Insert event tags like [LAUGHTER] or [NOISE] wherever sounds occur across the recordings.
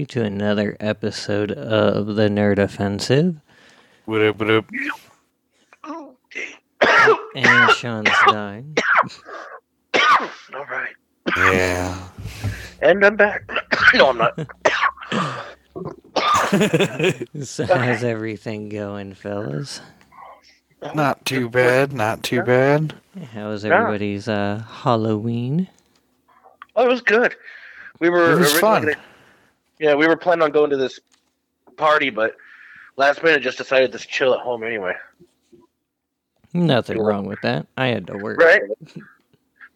everybody, to another episode of the Nerd Offensive. What up, what up? And Sean's dying. All right. Yeah. And I'm back. [COUGHS] no, I'm not. [LAUGHS] So how's everything going, fellas? not too bad, not too bad. How was everybody's uh, Halloween? Oh, it was good. We were It was originally fun. gonna- yeah, we were planning on going to this party, but last minute just decided to chill at home anyway. Nothing wrong with that. I had to work. Right?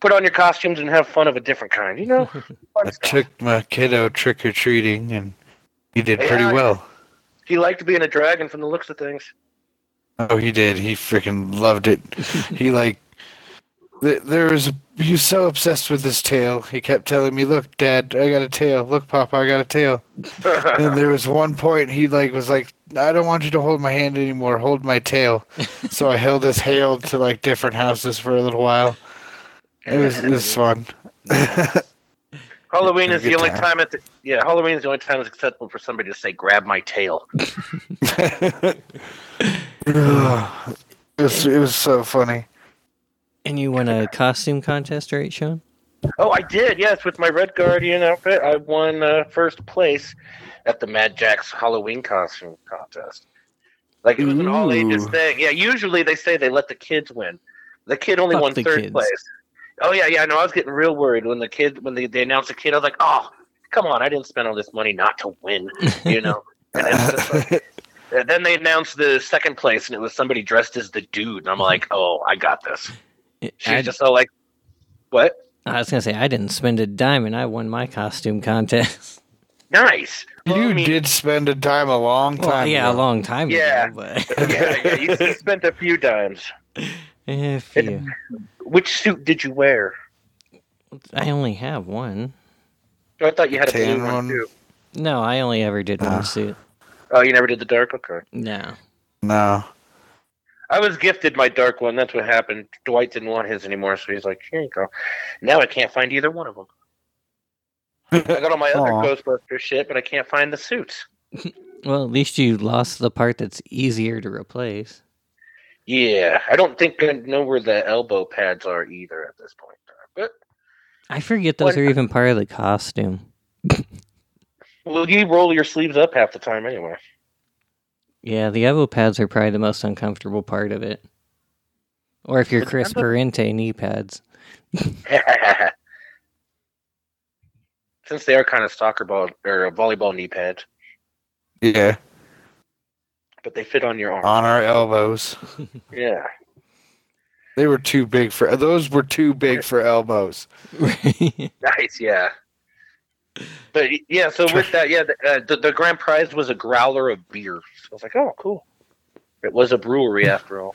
Put on your costumes and have fun of a different kind, you know? [LAUGHS] I stuff. took my kiddo trick or treating, and he did pretty well. He liked being a dragon from the looks of things. Oh, he did. He freaking loved it. [LAUGHS] he like th- there was he was so obsessed with his tail. He kept telling me, "Look, Dad, I got a tail. Look, Papa, I got a tail." [LAUGHS] and there was one point he like was like, "I don't want you to hold my hand anymore. Hold my tail." [LAUGHS] so I held his tail to like different houses for a little while. It was it was fun. [LAUGHS] Halloween is the only time. time it's yeah. Halloween is the only time it's acceptable for somebody to say, "Grab my tail." it was it was so funny. And you won a costume contest, right, Sean? Oh, I did. Yes, with my Red Guardian outfit, I won uh, first place at the Mad Jack's Halloween costume contest. Like it was an all ages thing. Yeah, usually they say they let the kids win. The kid only Fuck won the third kids. place. Oh yeah, yeah. No, I was getting real worried when the kid when they, they announced the kid. I was like, oh, come on! I didn't spend all this money not to win. You know. [LAUGHS] and then, it's just like- and then they announced the second place, and it was somebody dressed as the dude, and I'm like, oh, I got this. I, She's just so like, what? I was gonna say I didn't spend a dime, and I won my costume contest. Nice. Well, you I mean- did spend a dime a long time. Well, yeah, a long time Yeah. ago, but [LAUGHS] yeah, yeah, you, you spent a few dimes. a few. Which suit did you wear? I only have one. I thought you had a Tan blue one one. too. No, I only ever did Ah. one suit. Oh, you never did the dark? Okay. No. No. I was gifted my dark one. That's what happened. Dwight didn't want his anymore, so he's like, "Here you go." Now I can't find either one of them. I got all my other [LAUGHS] Aw. Ghostbuster shit, but I can't find the suits. [LAUGHS] Well, at least you lost the part that's easier to replace. Yeah, I don't think I know where the elbow pads are either at this point. But I forget those What- are even part of the costume. [LAUGHS] well, you roll your sleeves up half the time anyway. Yeah, the elbow pads are probably the most uncomfortable part of it. Or if you're Chris Parente, knee pads. [LAUGHS] Since they are kind of soccer ball or volleyball knee pads, Yeah. but they fit on your arm. On our elbows. [LAUGHS] Yeah. They were too big for those were too big for elbows. [LAUGHS] Nice, yeah. But yeah, so with that, yeah, the, uh, the, the grand prize was a growler of beer. So I was like, oh, cool. It was a brewery after all,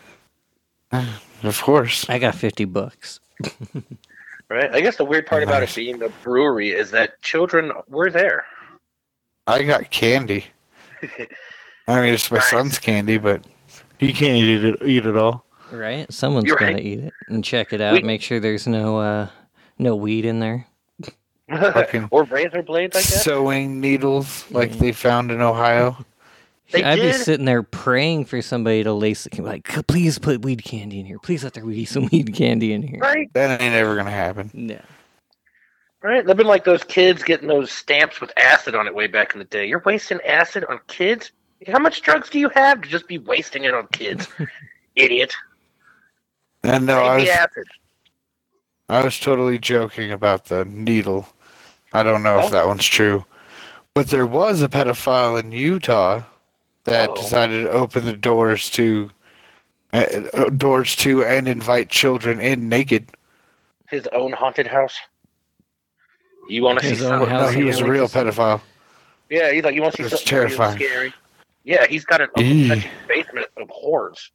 [SIGHS] Of course. I got 50 bucks. [LAUGHS] right? I guess the weird part about it Nice. being a brewery is that children were there. I got candy. [LAUGHS] I mean it's my Nice. son's candy, but he can't eat it eat it all. Right? Someone's You're got to eat it and check it out. We- Make sure there's no uh no weed in there. Fucking [LAUGHS] or razor blades, I guess. Sewing needles like they found in Ohio. They I'd be sitting there praying for somebody to lace the like, please put weed candy in here. Please let there be some weed candy in here. Right, That ain't ever gonna happen. No. right. They've been like those kids getting those stamps with acid on it way back in the day. You're wasting acid on kids? How much drugs do you have to just be wasting it on kids? [LAUGHS] Idiot. And uh, no, I was acid. I was totally joking about the needle. I don't know Oh. if that one's true. But there was a pedophile in Utah that Oh. decided to open the doors to uh, uh, doors to and invite children in naked. His own haunted house. You want to see His own something? house no, he was a real pedophile. Yeah, he's like, you want to see It was something real terrifying. scary? Yeah, he's got an open basement of hordes.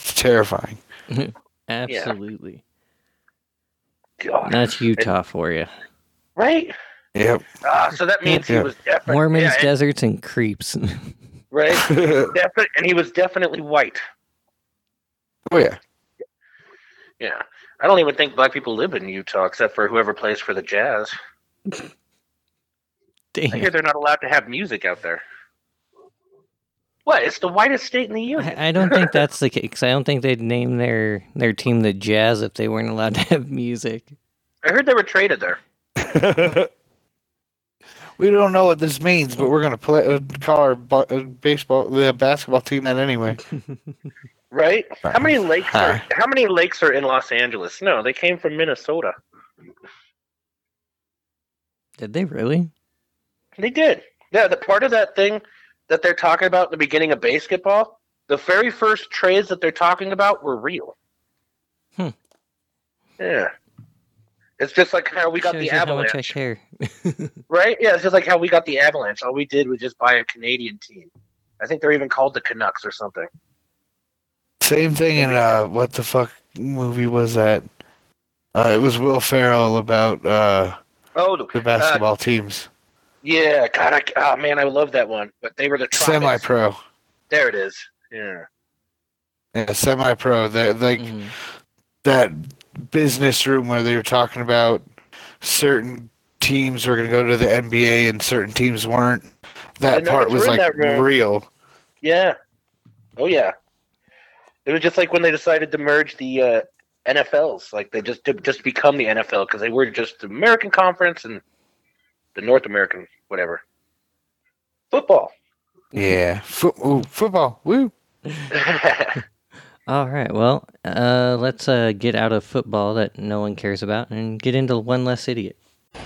It's terrifying. [LAUGHS] Absolutely. God, That's Utah for you. Right? Yep. Ah, so that means he was definitely Mormons, yeah, and- deserts, and creeps. [LAUGHS] right? [LAUGHS] Defi- and he was definitely white. Oh yeah. Yeah, I don't even think black people live in Utah except for whoever plays for the Jazz. I hear they're not allowed to have music out there. What? It's the whitest state in the union. I, I don't think [LAUGHS] that's the case. I don't think they'd name their their team the Jazz if they weren't allowed to have music. I heard they were traded there. [LAUGHS] we don't know what this means, but we're gonna play uh, call our bu- uh, baseball, the basketball team that anyway. [LAUGHS] Right? How many lakes are Huh. how many lakes are in Los Angeles? No, they came from Minnesota. Did they really? They did. Yeah, the part of that thing that they're talking about in the beginning of basketball, the very first trades that they're talking about were real. Hmm. Yeah. It's just like how we got Shows the you how much I Avalanche, care. [LAUGHS] right? Yeah, it's just like how we got the Avalanche. All we did was just buy a Canadian team. I think they're even called the Canucks or something. Same thing in uh, what the fuck movie was that? Uh, it was Will Ferrell about uh, Oh, the the, basketball teams, yeah, God, I, oh man, I love that one. But they were the semi-pro. There it is. Yeah. Yeah, semi-pro. They're like Mhm. that business room where they were talking about certain teams were going to go to the NBA and certain teams weren't. That part was like real. Yeah. Oh yeah. It was just like when they decided to merge the uh, NFLs, like they just to just become the NFL because they were just the American Conference and the North American whatever. Football. Yeah, ooh, football. Woo. [LAUGHS] All right. Well, uh, let's uh, get out of football that no one cares about and get into one less idiot.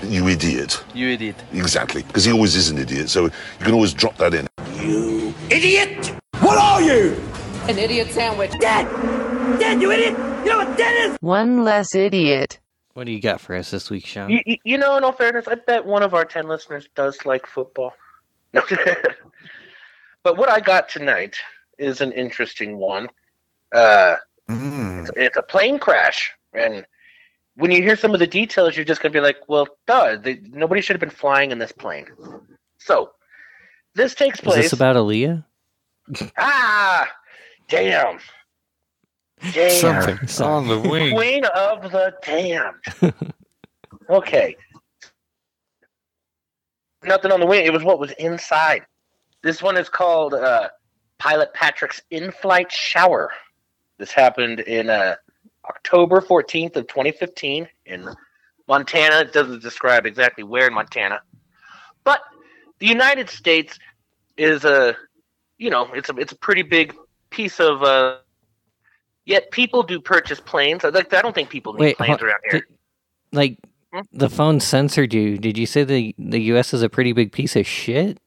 You idiot. You idiot. Exactly. Because he always is an idiot, so you can always drop that in. You idiot! What are you? An idiot sandwich. Dead! Dead, you idiot! You know what dead is? One less idiot. What do you got for us this week, Sean? you, you- you know, in all fairness, I bet one of our ten listeners does like football. No. [LAUGHS] but what I got tonight is an interesting one. Uh, Mm. it's a plane crash. And when you hear some of the details you're just going to be like well duh they, nobody should have been flying in this plane. So this takes Is place this about Aaliyah? ah damn. Damn. Something Sorry. [LAUGHS] on the wing. queen of the damned [LAUGHS] okay. Nothing on the wing. It was what was inside. This one is called uh, pilot patrick's in-flight shower this happened in uh, october 14th of 2015 in montana it doesn't describe exactly where in montana but the united states is a you know it's a it's a pretty big piece of uh yet people do purchase planes like i don't think people need Wait, planes ho- around here did- Like, Hmm? the phone censored you. Did you say the the U.S. is a pretty big piece of shit?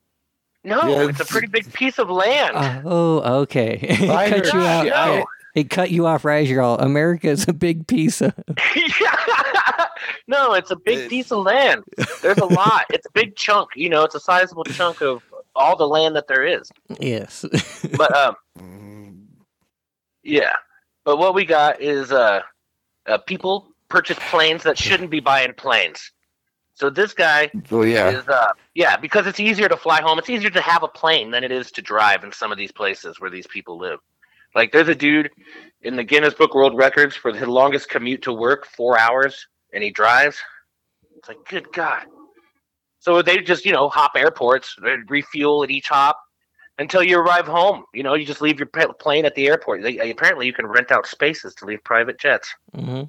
No, Yeah, it's a pretty big piece of land. Uh, oh, okay. [LAUGHS] cut you out. shit. No. It cut you off right as you're all. America is a big piece of. [LAUGHS] no, it's a big piece of land. There's a [LAUGHS] lot. It's a big chunk. You know, it's a sizable chunk of all the land that there is. Yes. [LAUGHS] But um, yeah. But what we got is uh, uh people purchase planes that shouldn't be buying planes. So this guy Well, yeah. is uh yeah because it's easier to fly home it's easier to have a plane than it is to drive in some of these places where these people live like there's a dude in the guinness book world records for the longest commute to work four hours and he drives it's like good god so they just you know hop airports refuel at each hop until you arrive home you know you just leave your plane at the airport they, apparently you can rent out spaces to leave private jets hmm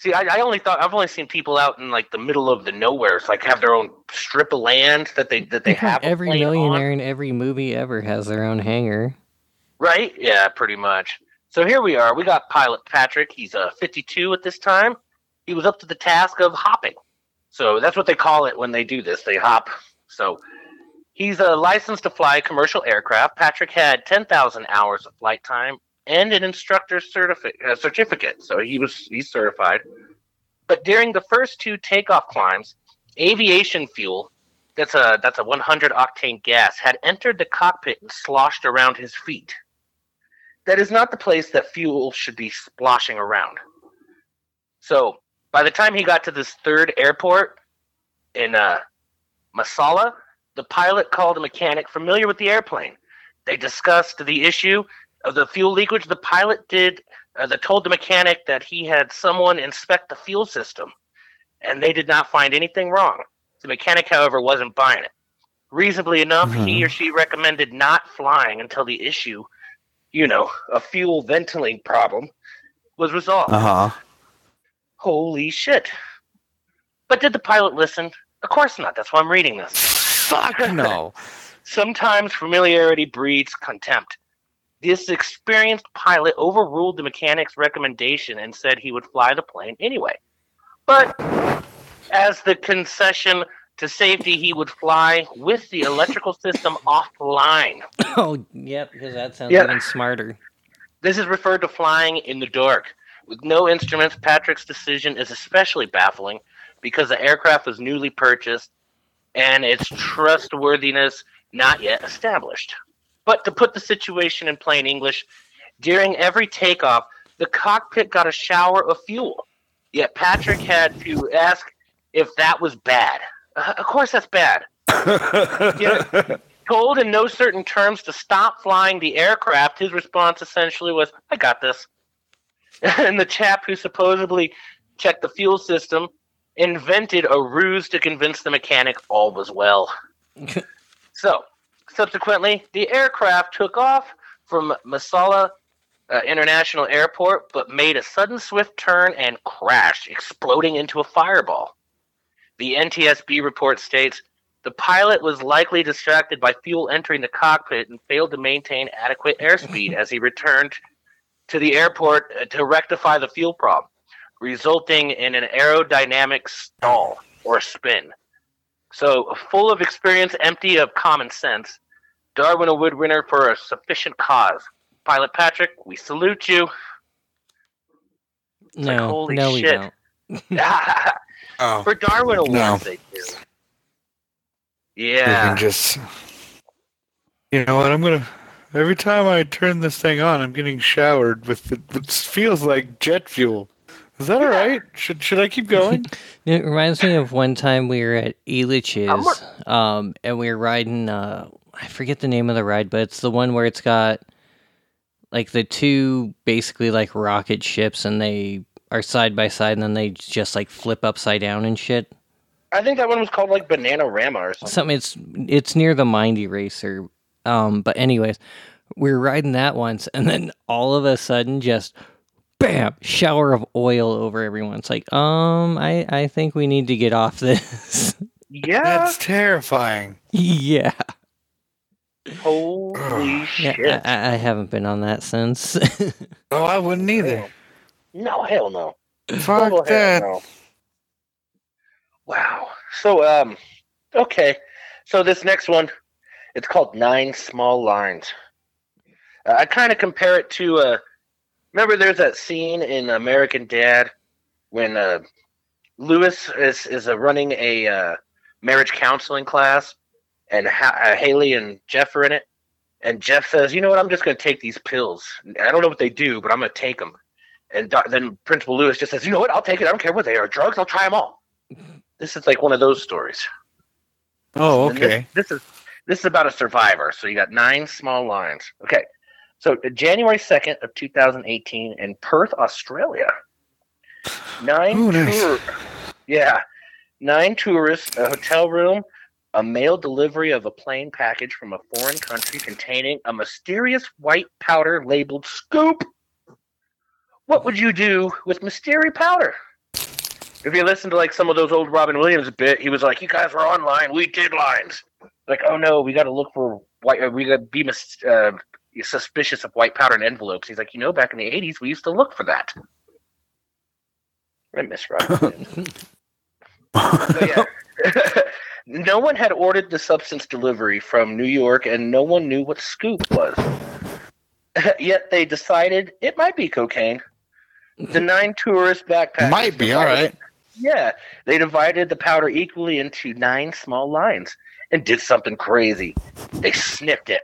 See, I, I only thought I've only seen people out in like the middle of the nowheres, like have their own strip of land that they that they have. a every plane on. millionaire in every movie ever has their own hangar. Right? Yeah, pretty much. So here we are. We got Pilot Patrick. He's uh, 52 at this time. He was up to the task of hopping. So that's what they call it when they do this. They hop. So he's uh, licensed to fly commercial aircraft. Patrick had 10,000 hours of flight time and an instructor's certificate. Uh, certificate. So he was he's certified. But during the first two takeoff climbs, aviation fuel that's a that's a 100 octane gas had entered the cockpit and sloshed around his feet. That is not the place that fuel should be splashing around. So by the time he got to this third airport in uh, Missoula, the pilot called a mechanic familiar with the airplane. They discussed the issue of the fuel leakage. The pilot did uh, told the mechanic that he had someone inspect the fuel system, and they did not find anything wrong. The mechanic, however, wasn't buying it. Reasonably enough, he Mhm. or she recommended not flying until the issue, you know, a fuel ventilating problem, was resolved. Uh huh. Holy shit. But did the pilot listen? Of course not. That's why I'm reading this. Fuck [LAUGHS] no. Sometimes familiarity breeds contempt. This experienced pilot overruled the mechanic's recommendation and said he would fly the plane anyway. But as the concession to safety, he would fly with the electrical system offline. Oh, yep, because that sounds Yeah. even smarter. This is referred to flying in the dark. With no instruments, Patrick's decision is especially baffling because the aircraft was newly purchased and its trustworthiness not yet established. But to put the situation in plain English, during every takeoff, the cockpit got a shower of fuel. Yet Patrick had to ask if that was bad. Uh, of course, that's bad. [LAUGHS] Yeah. Told in no certain terms to stop flying the aircraft, his response essentially was, I got this. [LAUGHS] and the chap who supposedly checked the fuel system invented a ruse to convince the mechanic all was well. [LAUGHS] so, subsequently, the aircraft took off from Missoula uh, International Airport, but made a sudden swift turn and crashed, exploding into a fireball. The NTSB report states the pilot was likely distracted by fuel entering the cockpit and failed to maintain adequate airspeed as he [LAUGHS] returned to the airport uh, to rectify the fuel problem, resulting in an aerodynamic stall or spin. So, full of experience, empty of common sense, Darwin Award winner for a sufficient cause. Pilot Patrick, we salute you. like, no, holy no, we don't. [LAUGHS] [LAUGHS] Oh. for Darwin Awards, No. they do. You Yeah. can just. You know what? I'm gonna. Every time I turn this thing on, I'm getting showered with the, what feels like jet fuel. Is that all right? Should should I keep going? [LAUGHS] It reminds me of one time we were at I'm Elitch's, um, and we were riding. Uh, I forget the name of the ride, but it's the one where it's got like the two basically like rocket ships, and they are side by side, and then they just like flip upside down and shit. I think that one was called like Banana Rama or something. Something. It's it's near the Mind Eraser. Um, but anyways, we were riding that once, and then all of a sudden, just bam, shower of oil over everyone. It's like, um, I I think we need to get off this. [LAUGHS] Yeah. That's terrifying. yeah. Holy Yeah, shit. I, I- I haven't been on that since. [LAUGHS] Oh, I wouldn't either. No, hell no. Fuck hell that. no. Wow. So, um, okay. So this next one, it's called Nine Small Lines. Uh, I kind of compare it to, uh, remember there's that scene in American Dad when uh, Lewis is, is uh, running a uh, marriage counseling class and ha- uh, Hayley and Jeff are in it. And Jeff says, you know what, I'm just going to take these pills. I don't know what they do, but I'm going to take them. And then Principal Lewis just says, you know what, I'll take it. I don't care what they are. Drugs, I'll try them all. This is like one of those stories. Oh, And this- okay. This, is this is about a survivor. So you got nine small lines. Okay. So uh, January second of 2018 in Perth, Australia. Nine Ooh, nice. tour- yeah, nine tourists, a hotel room, a mail delivery of a plane package from a foreign country containing a mysterious white powder labeled "Scoop." What would you do with mystery powder? If you listen to like some of those old Robin Williams bit, he was like, "You guys were online, we did lines." Like, oh no, we got to look for white. We got to be mis- uh, suspicious of white powder in envelopes. He's like, you know, back in the '80s, we used to look for that. I miss Robin [LAUGHS] yeah. [LAUGHS] no one had ordered the substance delivery from New York, and no one knew what scoop was. [LAUGHS] Yet they decided it might be cocaine. The nine tourist backpackers Might be all right. yeah, they divided the powder equally into nine small lines and did something crazy. They sniffed it.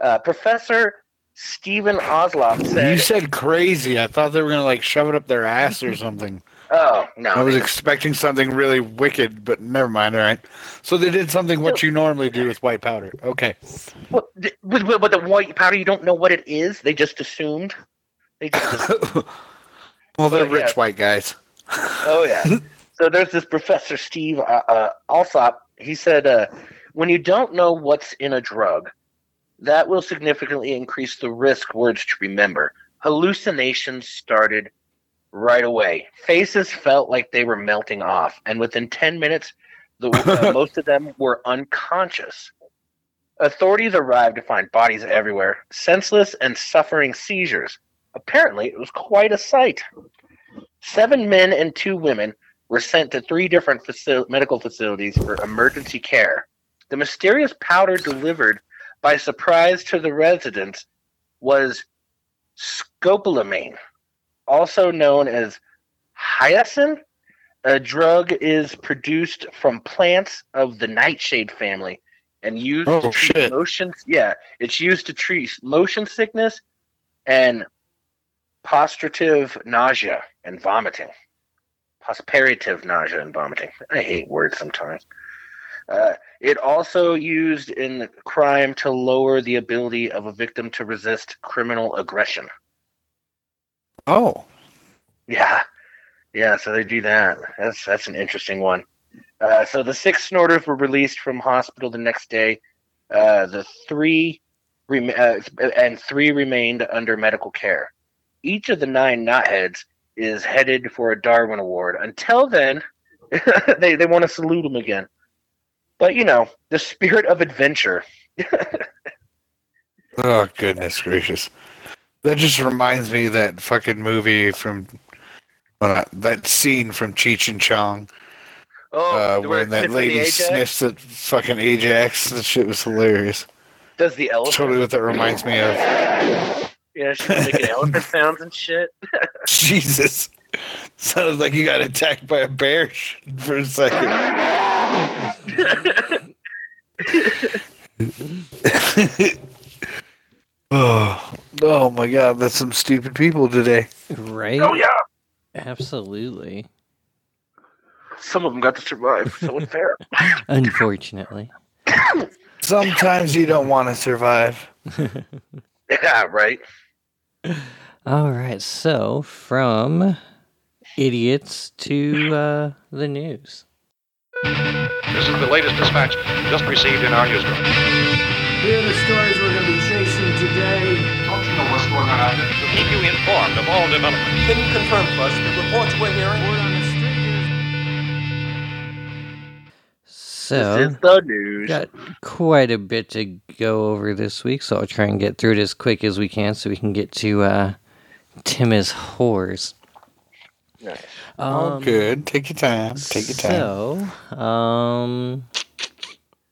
Uh, Professor Stephen Allsop said, You said, crazy. I thought they were gonna like shove it up their ass or something. "Oh no, I was expecting something really wicked, but never mind. All right. So they did something what you normally do with white powder. Okay. With, with, with the white powder, you don't know what it is. They just assumed. They just [LAUGHS] well, they're But, yeah. rich white guys. Oh yeah. [LAUGHS] So there's this Professor Steve uh, uh, Allsop. He said, uh, when you don't know what's in a drug, that will significantly increase the risk words to remember. Hallucinations started right away. Faces felt like they were melting off, and within 10 minutes, the, uh, [LAUGHS] most of them were unconscious. Authorities arrived to find bodies everywhere, senseless and suffering seizures. Apparently, it was quite a sight. Seven men and two women were sent to three different facil- medical facilities for emergency care. The mysterious powder delivered by surprise to the residents was scopolamine, also known as hyoscine. A drug is produced from plants of the nightshade family and used Oh, to treat shit. motion. Yeah, it's used to treat motion sickness and postrative nausea and vomiting. Posperative nausea and vomiting. I hate words sometimes. Uh, it also used in crime to lower the ability of a victim to resist criminal aggression. Oh. Yeah, yeah. So they do that. That's that's an interesting one. Uh, so the six snorters were released from hospital the next day. Uh, the three rem- uh, and three remained under medical care. Each of the nine knotheads is headed for a Darwin Award. Until then, [LAUGHS] they they want to salute them again. But you know, the spirit of adventure. [LAUGHS] Oh goodness gracious! That just reminds me of that fucking movie from uh, that scene from Cheech and Chong Oh, uh, where when that lady Ajax sniffs at fucking Ajax. That shit was hilarious. does the elephant. Totally what that reminds me of. Yeah, she's making elephant [LAUGHS] sounds and shit. [LAUGHS] Jesus, sounds like you got attacked by a bear for a second. [LAUGHS] oh, oh my God! That's some stupid people today. Right? Oh yeah, Absolutely. some of them got to survive, so it's fair. Unfortunately. Sometimes you don't want to survive. yeah, right. All right. So, from idiots to uh, the news. This is the latest dispatch just received in our newsroom. Here are the stories we're going to be chasing today. Don't you know what's going on out there? To keep you informed of all developments. Can you confirm for us the reports we're hearing? So, this is the news. got quite a bit to go over this week, so I'll try and get through it as quick as we can so we can get to uh, Tim is whores. Nice. oh, good. Take your time. Take your time. So, um,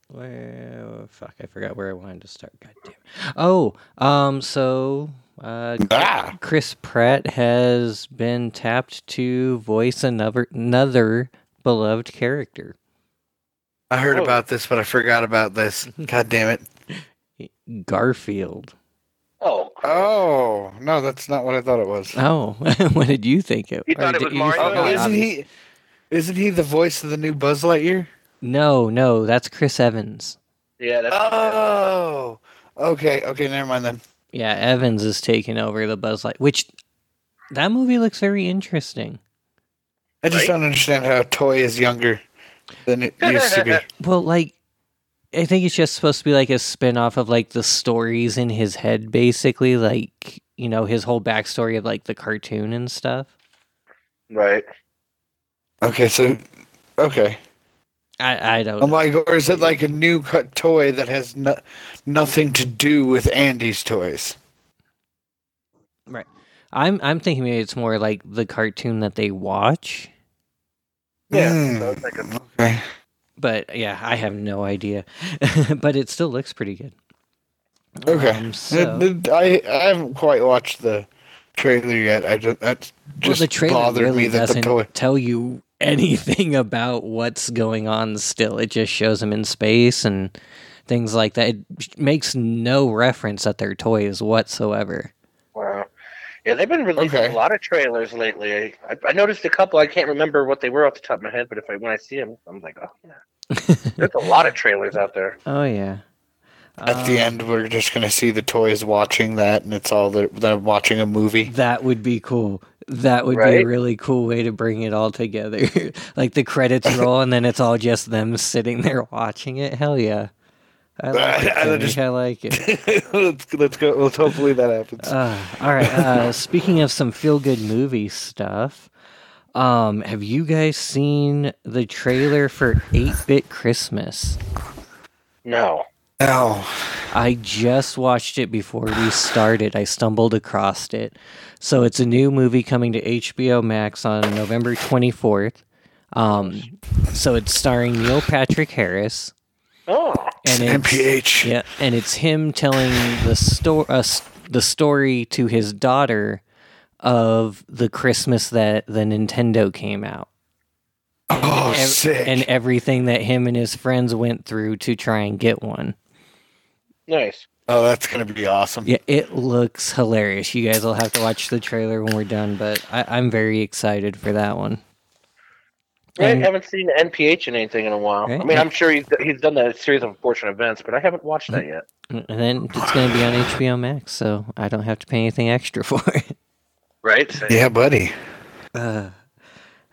where fuck, I forgot where I wanted to start. God damn. it. Oh, um, so uh, ah, Chris Pratt has been tapped to voice another another beloved character, I heard Oh. about this, but I forgot about this. God damn it. Garfield. Oh, Oh no, that's not what I thought it was. [LAUGHS] Oh, [LAUGHS] what did you think it? You or thought it did was you Mario? Oh, thought isn't he? Isn't he the voice of the new Buzz Lightyear? No, no, that's Chris Evans. yeah, that's Oh, okay, okay, never mind then. Yeah, Evans is taking over the Buzz Light, which that movie looks very interesting. I just Right? don't understand how a toy is younger than it used to be. [LAUGHS] Well, like, I think it's just supposed to be like a spin off of like the stories in his head, basically, like, you know, his whole backstory of like the cartoon and stuff. right. Okay, so okay, I, I don't I'm like, or is it like a new cut toy that has no, nothing to do with Andy's toys? Right. I'm I'm thinking maybe it's more like the cartoon that they watch. Yeah, Hmm, so like a, okay. But yeah, I have no idea. [LAUGHS] but it still looks pretty good. Okay. Um, so, It- it- I I haven't quite watched the trailer yet. I just that well, just the trailer bothered really me that the doesn't toy. tell you anything [LAUGHS] about what's going on still. It just shows them in space and things like that. It makes no reference that they're toys whatsoever. Wow. Yeah, they've been releasing Okay. a lot of trailers lately. I, I noticed a couple. I can't remember what they were off the top of my head, but if I when I see them, I'm like, oh yeah. [LAUGHS] There's a lot of trailers out there. Oh yeah. At the um, end, we're just gonna see the toys watching that, and it's all the, they're watching a movie. That would be cool. That would be a really cool way to bring it all together. [LAUGHS] like the credits roll, and then it's all just them sitting there watching it. Hell yeah. I like it. [LAUGHS] I just- I like it. [LAUGHS] let's let's go. Let's hopefully that happens. Uh, all right. Uh, [LAUGHS] speaking of some feel good movie stuff, um, have you guys seen the trailer for 8 Bit Christmas? No. no. I just watched it before we started. I stumbled across it. So it's a new movie coming to HBO Max on November 24th. Um, so it's starring Neil Patrick Harris. Oh. And it's, MPH. Yeah, and it's him telling the story, uh, the story to his daughter of the Christmas that the Nintendo came out. Oh, Ev- sick. And everything that him and his friends went through to try and get one. Nice. oh, that's gonna be awesome. Yeah, it looks hilarious. You guys will have to watch the trailer when we're done, but I, I'm very excited for that one. I And- haven't seen NPH in anything in a while. Right. I mean, I'm sure he's he's done that series of unfortunate events, but I haven't watched that yet. And then it's going to be on HBO Max, so I don't have to pay anything extra for it. Right? So- Yeah, buddy. Uh,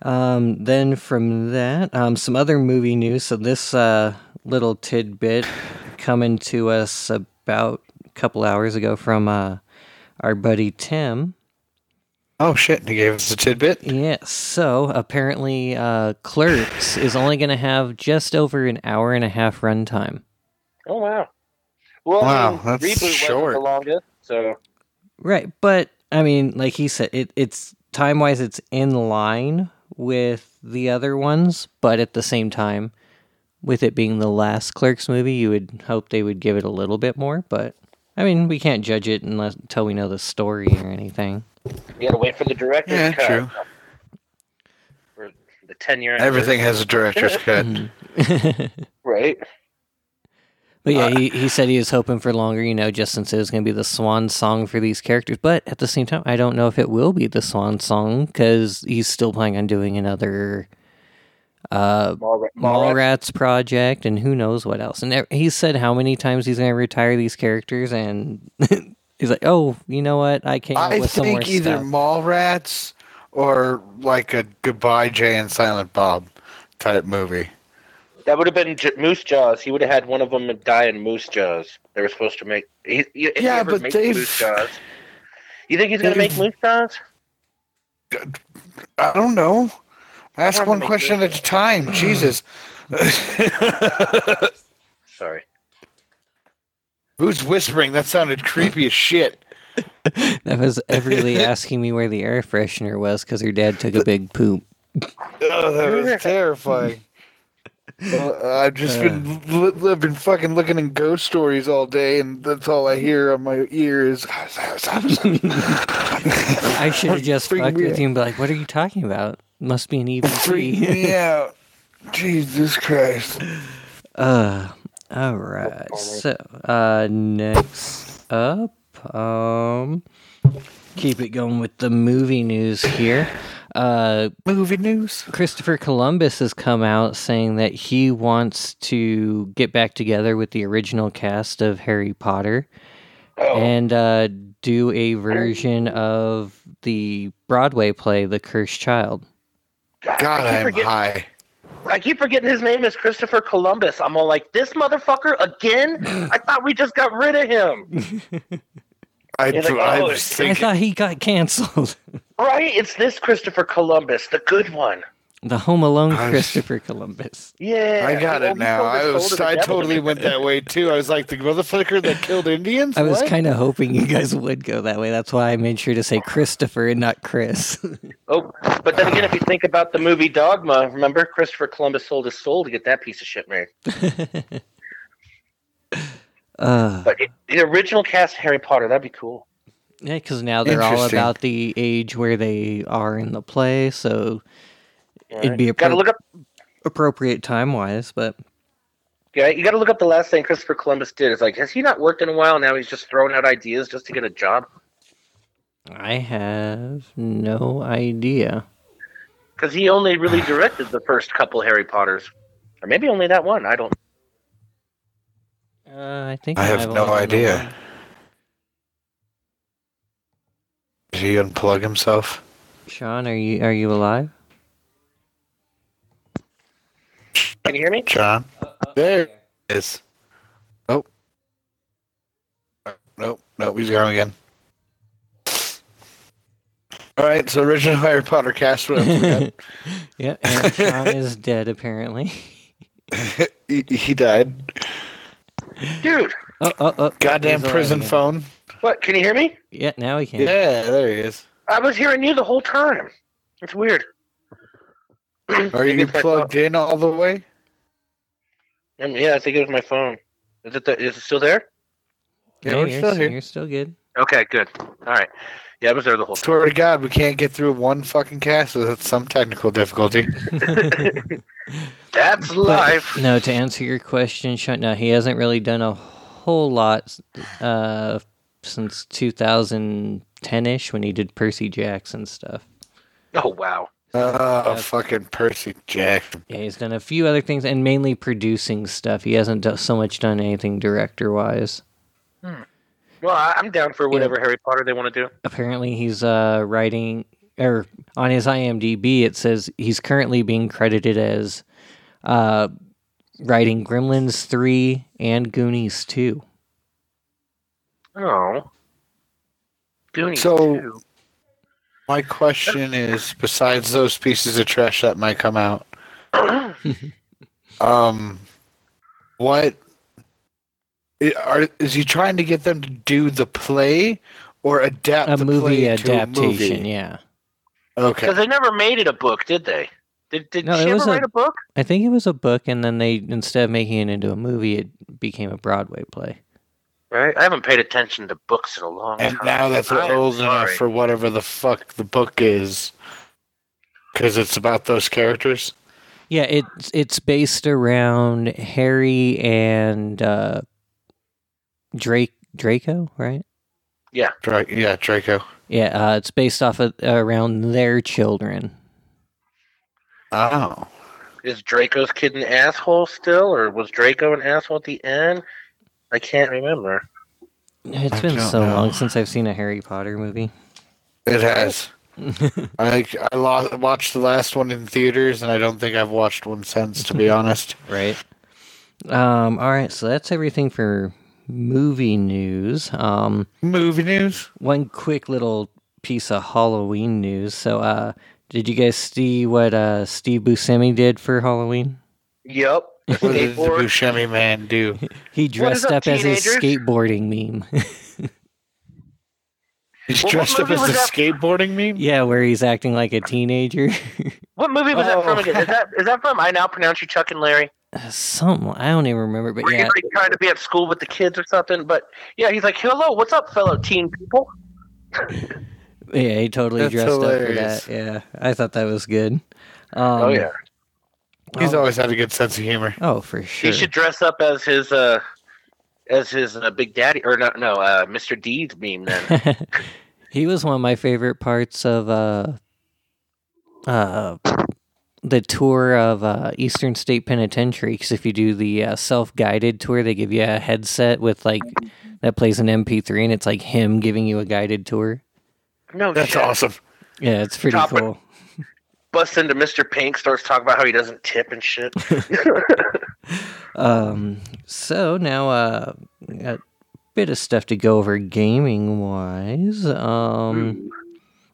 um, then from that, um, some other movie news. So this uh, little tidbit coming to us about a couple hours ago from uh, our buddy Tim. Oh shit! He gave us a tidbit. Yeah, so apparently uh, Clerks [LAUGHS] is only going to have just over an hour and a half runtime. Oh wow. Well, I Wow, mean, that's reboot wasn't short. the longest, so Right, but I mean, like he said, it, it's time wise, it's in line with the other ones, but at the same time, with it being the last Clerks movie, you would hope they would give it a little bit more. But I mean, we can't judge it unless until we know the story or anything. You gotta wait for the director's Yeah, cut. true. For the ten year Everything has a director's [LAUGHS] cut. Right. But right. yeah, he, he said he was hoping for longer, you know, just since it was going to be the swan song for these characters. But at the same time, I don't know if it will be the swan song because he's still planning on doing another uh, Mallra- Mallrats project and who knows what else. And he said how many times he's going to retire these characters, and [LAUGHS] he's like, "Oh, you know what? I came up I with some more think either stuff." Mallrats or like a Goodbye Jay and Silent Bob type movie. That would have been J- Moose Jaws. He would have had one of them die in Moose Jaws. They were supposed to make. He, if he Yeah, but makes they've- Moose Jaws. You think he's gonna make Moose Jaws? I don't know. Ask one question this- at a time. Jesus. [LAUGHS] Sorry. Who's whispering? That sounded creepy as shit. [LAUGHS] That was Everly [LAUGHS] asking me where the air freshener was because her dad took a big poop. Oh, that was [LAUGHS] terrifying. Well, I've just been li- I've been fucking looking in ghost stories all day, and that's all I hear on my ears. I should have just Freak fucked with out. you and be like, "What are you talking about? Must be an Freak EVP." me out. Jesus Christ. Uh, all right. So, uh, next up, um, keep it going with the movie news here. Uh, Movie news. Christopher Columbus has come out saying that he wants to get back together with the original cast of Harry Potter Oh, and uh, do a version of the Broadway play, The Cursed Child. God, God, I keep I'm forgetting- high. I keep forgetting his name is Christopher Columbus. I'm all like, this motherfucker again? I thought we just got rid of him. [LAUGHS] I, He's like, I oh, was it's- I thought he got canceled. [LAUGHS] Right? It's this Christopher Columbus, the good one. The Home Alone [LAUGHS] I was- Christopher Columbus. Yeah. I got it now. I was I totally went that way too. I was like the motherfucker that killed Indians. I was kind of hoping you guys would go that way. That's why I made sure to say Christopher and not Chris. [LAUGHS] Oh, but then again, if you think about the movie Dogma, remember Christopher Columbus sold his soul to get that piece of shit made. [LAUGHS] uh, But it, the original cast Harry Potter, that'd be cool. yeah, because now they're all about the age where they are in the play, so It'd be a gotta look up. appropriate time wise. But Yeah, you gotta look up the last thing Christopher Columbus did. It's like, has he not worked in a while? Now he's just throwing out ideas just to get a job. I have no idea. Because he only really [SIGHS] directed the first couple Harry Potters, or maybe only that one. I don't. Uh, I think I have I've no only done the idea. Did he unplug himself? Sean, are you are you alive? Can you hear me? John? There it is. Nope. Nope. Nope. He's gone again. All right. So original Harry Potter cast. What else we got? [LAUGHS] yeah, and Sean is dead apparently. [LAUGHS] he, he died. Dude, Oh, oh, oh! oh Goddamn he's prison again. phone. what? Can you hear me? Yeah, now he can. Yeah, there he is. I was hearing you the whole time. It's weird. Are you plugged in all the way? Phone. Um, yeah, I think it was my phone. Is it? The, is it still there? Yeah, we're you're, still here. You're still good. Okay, good. All right. Yeah, I was there the whole time. Swear to God, we can't get through one fucking cast without some technical difficulty. [LAUGHS] [LAUGHS] That's But, life. no, to answer your question, Sean, no, he hasn't really done a whole lot uh, since 2010ish when he did Percy Jackson stuff. Oh wow. Oh, Yeah. fucking Percy Jackson. Yeah, he's done a few other things and mainly producing stuff. He hasn't do- so much done anything director wise. Well, I- I'm down for whatever Harry Potter they want to do. Apparently, he's uh, writing, or on his IMDb, it says he's currently being credited as uh, writing Gremlins 3 and Goonies 2. Oh. Goonies So- too. My question is, besides those pieces of trash that might come out, [LAUGHS] um, what are is he trying to get them to do the play or adapt A the movie play into adaptation, a movie? yeah. Okay. Because they never made it a book, did they? Did, did No, she it ever was a- write a book? I think it was a book, and then they, instead of making it into a movie, it became a Broadway play. Right. I haven't paid attention to books in a long And time. now that they're I'm old enough for whatever the fuck the book is, because it's about those characters. Yeah, it's it's based around Harry and uh, Drake Draco, right? Yeah, Dra- yeah, Draco. Yeah, uh, it's based off of around their children. Oh. Is Draco's kid an asshole still, or was Draco an asshole at the end? I can't remember. It's been so know. long since I've seen a Harry Potter movie. It has. I I lost, watched the last one in theaters, and I don't think I've watched one since. To be [LAUGHS] honest. right. Um. All right. So that's everything for movie news. Um. Movie news. One quick little piece of Halloween news. So, uh, did you guys see what uh Steve Buscemi did for Halloween? Yep. The What did the skateboard. Buscemi man do? [LAUGHS] He dressed up, up as his teenagers? skateboarding meme. [LAUGHS] He's What- what dressed up as was a skateboarding meme. yeah, where he's acting like a teenager. [LAUGHS] What movie was that from Oh. again? Is that is that from I Now Pronounce You Chuck and Larry? Something I don't even remember, but Where yeah, he's like trying to be at school with the kids or something. But yeah, he's like, "Hello, what's up, fellow teen people?" yeah, he totally That's dressed hilarious. up for that. Yeah, I thought that was good. Um, oh yeah, He's always had a good sense of humor. oh, for sure. he should dress up as his uh as his uh, big daddy or no no uh Mr. Deeds meme then. [LAUGHS] he was one of my favorite parts of uh uh the tour of uh, Eastern State Penitentiary because if you do the uh, self-guided tour, they give you a headset with like that plays an MP3 and it's like him giving you a guided tour. No, That's shit. awesome. Yeah, it's pretty Top cool. Busts into Mr. Pink, starts talking about how he doesn't tip and shit. [LAUGHS] Um, so now uh, got a bit of stuff to go over gaming wise. Um,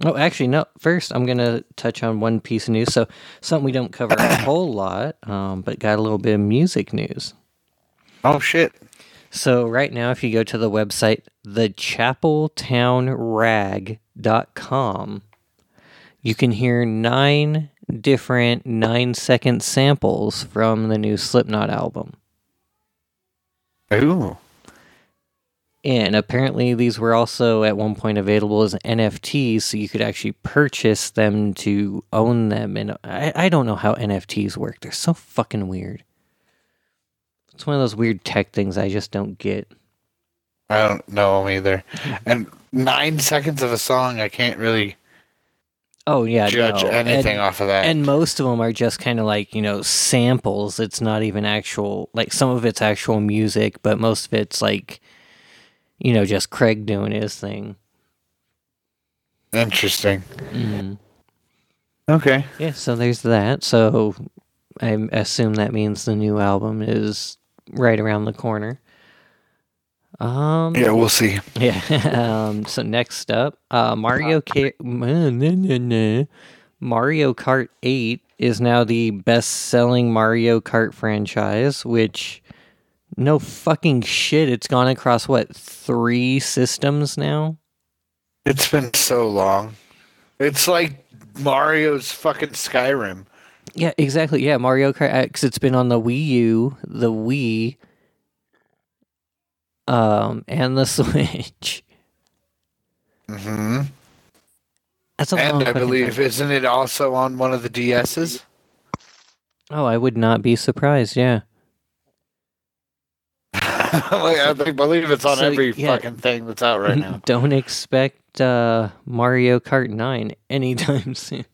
oh, actually, no. First, I'm gonna touch on one piece of news. So something we don't cover a [COUGHS] whole lot, um, but got a little bit of music news. Oh shit. So right now, if you go to the website thechapeltownrag.com, you can hear nine different nine second samples from the new Slipknot album. Ooh. And apparently, these were also at one point available as NFTs, so you could actually purchase them to own them. And I, I don't know how NFTs work. They're so fucking weird. It's one of those weird tech things I just don't get. I don't know him either. [LAUGHS] And nine seconds of a song, I can't really. Oh yeah, judge no. anything and, off of that. and most of them are just kind of like you know samples. It's not even actual. Like some of it's actual music, but most of it's like you know just Craig doing his thing. Interesting. Mm. Okay. Yeah, so there's that. So I assume that means the new album is right around the corner. Um, Yeah, we'll see. Yeah. [LAUGHS] um, so next up, uh, Mario Kart. [LAUGHS] Mario Kart 8 is now the best-selling Mario Kart franchise, which no fucking shit. It's gone across what three systems now? It's been so long. It's like Mario's fucking Skyrim. Yeah, exactly. Yeah, Mario Kart X. It's been on the Wii U, the Wii, um, and the [LAUGHS] Switch. hmm That's a And I believe, time. isn't it also on one of the DSs? Oh, I would not be surprised. [LAUGHS] Yeah. I believe it's on So, every yeah. fucking thing that's out right now. [LAUGHS] Don't expect uh, Mario Kart 9 anytime soon.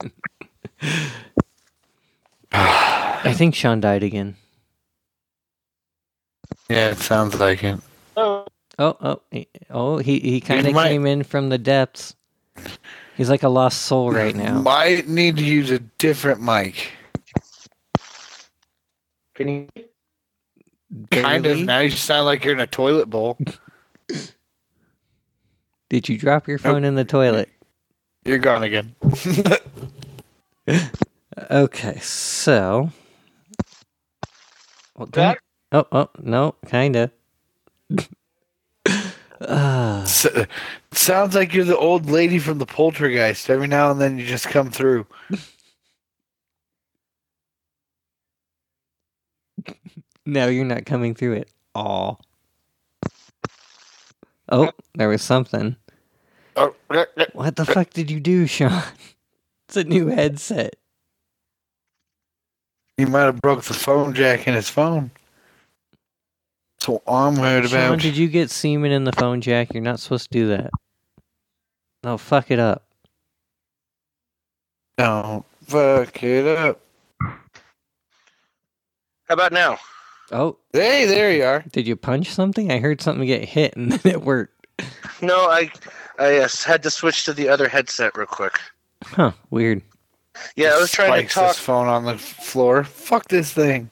[SIGHS] I think Sean died again. Yeah, it sounds like it. Oh, Oh, oh, he, oh! He he kind of came in from the depths. He's like a lost soul right now. Might need to use a different mic. can you? Kind of. Now you sound like you're in a toilet bowl. Did you drop your phone in the toilet? You're gone again. [LAUGHS] Okay, so. Well, That- oh, oh, no, kinda. Uh, S- sounds like you're the old lady from the poltergeist. Every now and then you just come through. no, you're not coming through at all. Oh, there was something. What the fuck did you do, Sean? [LAUGHS] It's a new headset. he might have broke the phone jack in his phone. So I'm worried Sean, about. did you get semen in the phone jack? You're not supposed to do that. No, fuck it up. Don't fuck it up. How about now? Oh, Hey, there you are. did you punch something? I heard something get hit and [LAUGHS] then it worked. No, I I uh, had to switch to the other headset real quick. Huh, weird. Yeah, I was trying to Spikes talk. This phone on the floor. Fuck this thing.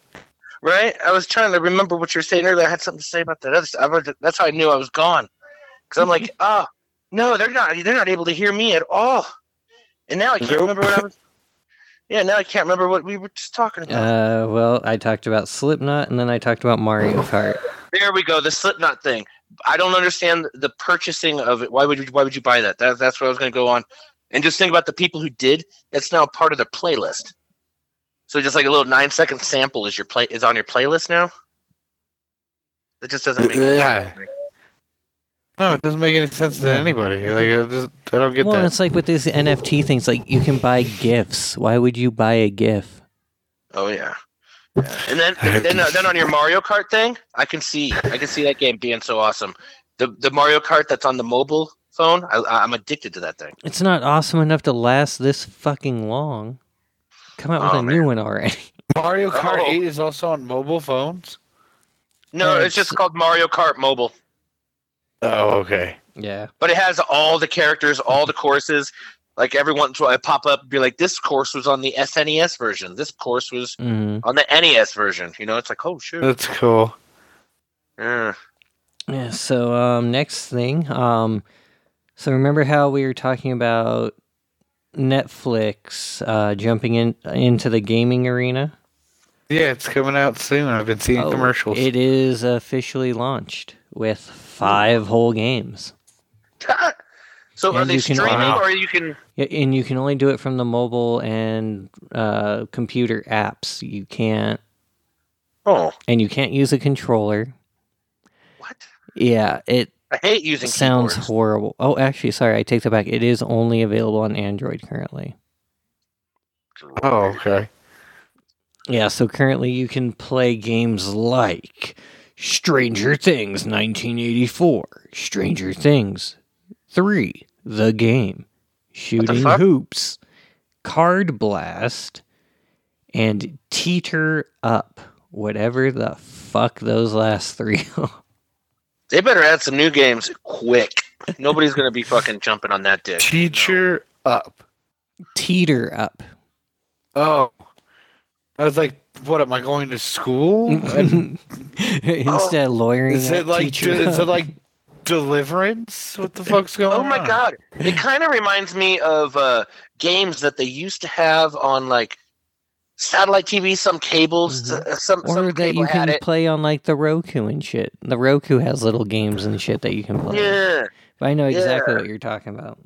Right? I was trying to remember what you were saying earlier. I had something to say about that other stuff. That's how I knew I was gone. Because I'm like, oh, [LAUGHS] no, they're not. They're not able to hear me at all. And now I can't remember what I was. Yeah, now I can't remember what we were just talking about. Uh, well, I talked about Slipknot and then I talked about Mario Kart. there we go. The Slipknot thing. I don't understand the purchasing of it. Why would you? Why would you buy that? that that's what I was going to go on. And just think about the people who did. It's now part of their playlist. So just like a little nine second sample is your play is on your playlist now. That just doesn't make any Yeah. sense. to. No, it doesn't make any sense to anybody. Like, I, just, I don't get well, that. it's like with these NFT things, like you can buy gifts. Why would you buy a GIF? Oh yeah. Yeah. And then then uh, then on your Mario Kart thing, I can see I can see that game being so awesome. The the Mario Kart that's on the mobile phone, I, I'm addicted to that thing. It's not awesome enough to last this fucking long. Come out with Oh, a new one already. [LAUGHS] Mario Kart Oh. 8 is also on mobile phones? No, Yeah, it's just called Mario Kart Mobile. Oh, okay. Yeah. but it has all the characters, all the courses. Like every once in a while, I pop up and be like, "This course was on the SNES version. This course was hmm on the NES version." You know, it's like, "Oh shoot!" That's cool. Yeah. Yeah. So um, next thing, um, so remember how we were talking about Netflix uh, jumping in into the gaming arena? Yeah, it's coming out soon. I've been seeing Oh, commercials. It is officially launched with five whole games. [LAUGHS] so are And they you can- streaming, Wow. or you can? And you can only do it from the mobile and uh, computer apps. You can't, Oh, and you can't use a controller. what? Yeah, it I hate using sounds keyboards. horrible. Oh, actually, sorry, I take that back. It is only available on Android currently. oh, okay. Yeah, so currently you can play games like Stranger Things 1984, Stranger Things 3, The Game, Shooting fuck? Hoops, Card Blast, and Teeter Up. Whatever the fuck those last [LAUGHS] three are. They better add some new games quick. Nobody's gonna be fucking jumping on that dick. Teacher up. Teeter Up. Oh. I was like, what am I going to school? [LAUGHS] And Instead of lawyering is it like Teeter is it like deliverance? What the fuck's going on? Oh on? my god! It kind of reminds me of uh, games that they used to have on like satellite TV. Some cables, Mhm. uh, some or some that you can it. play on like the Roku and shit. The Roku has little games and shit that you can play. Yeah, But I know exactly Yeah. what you're talking about.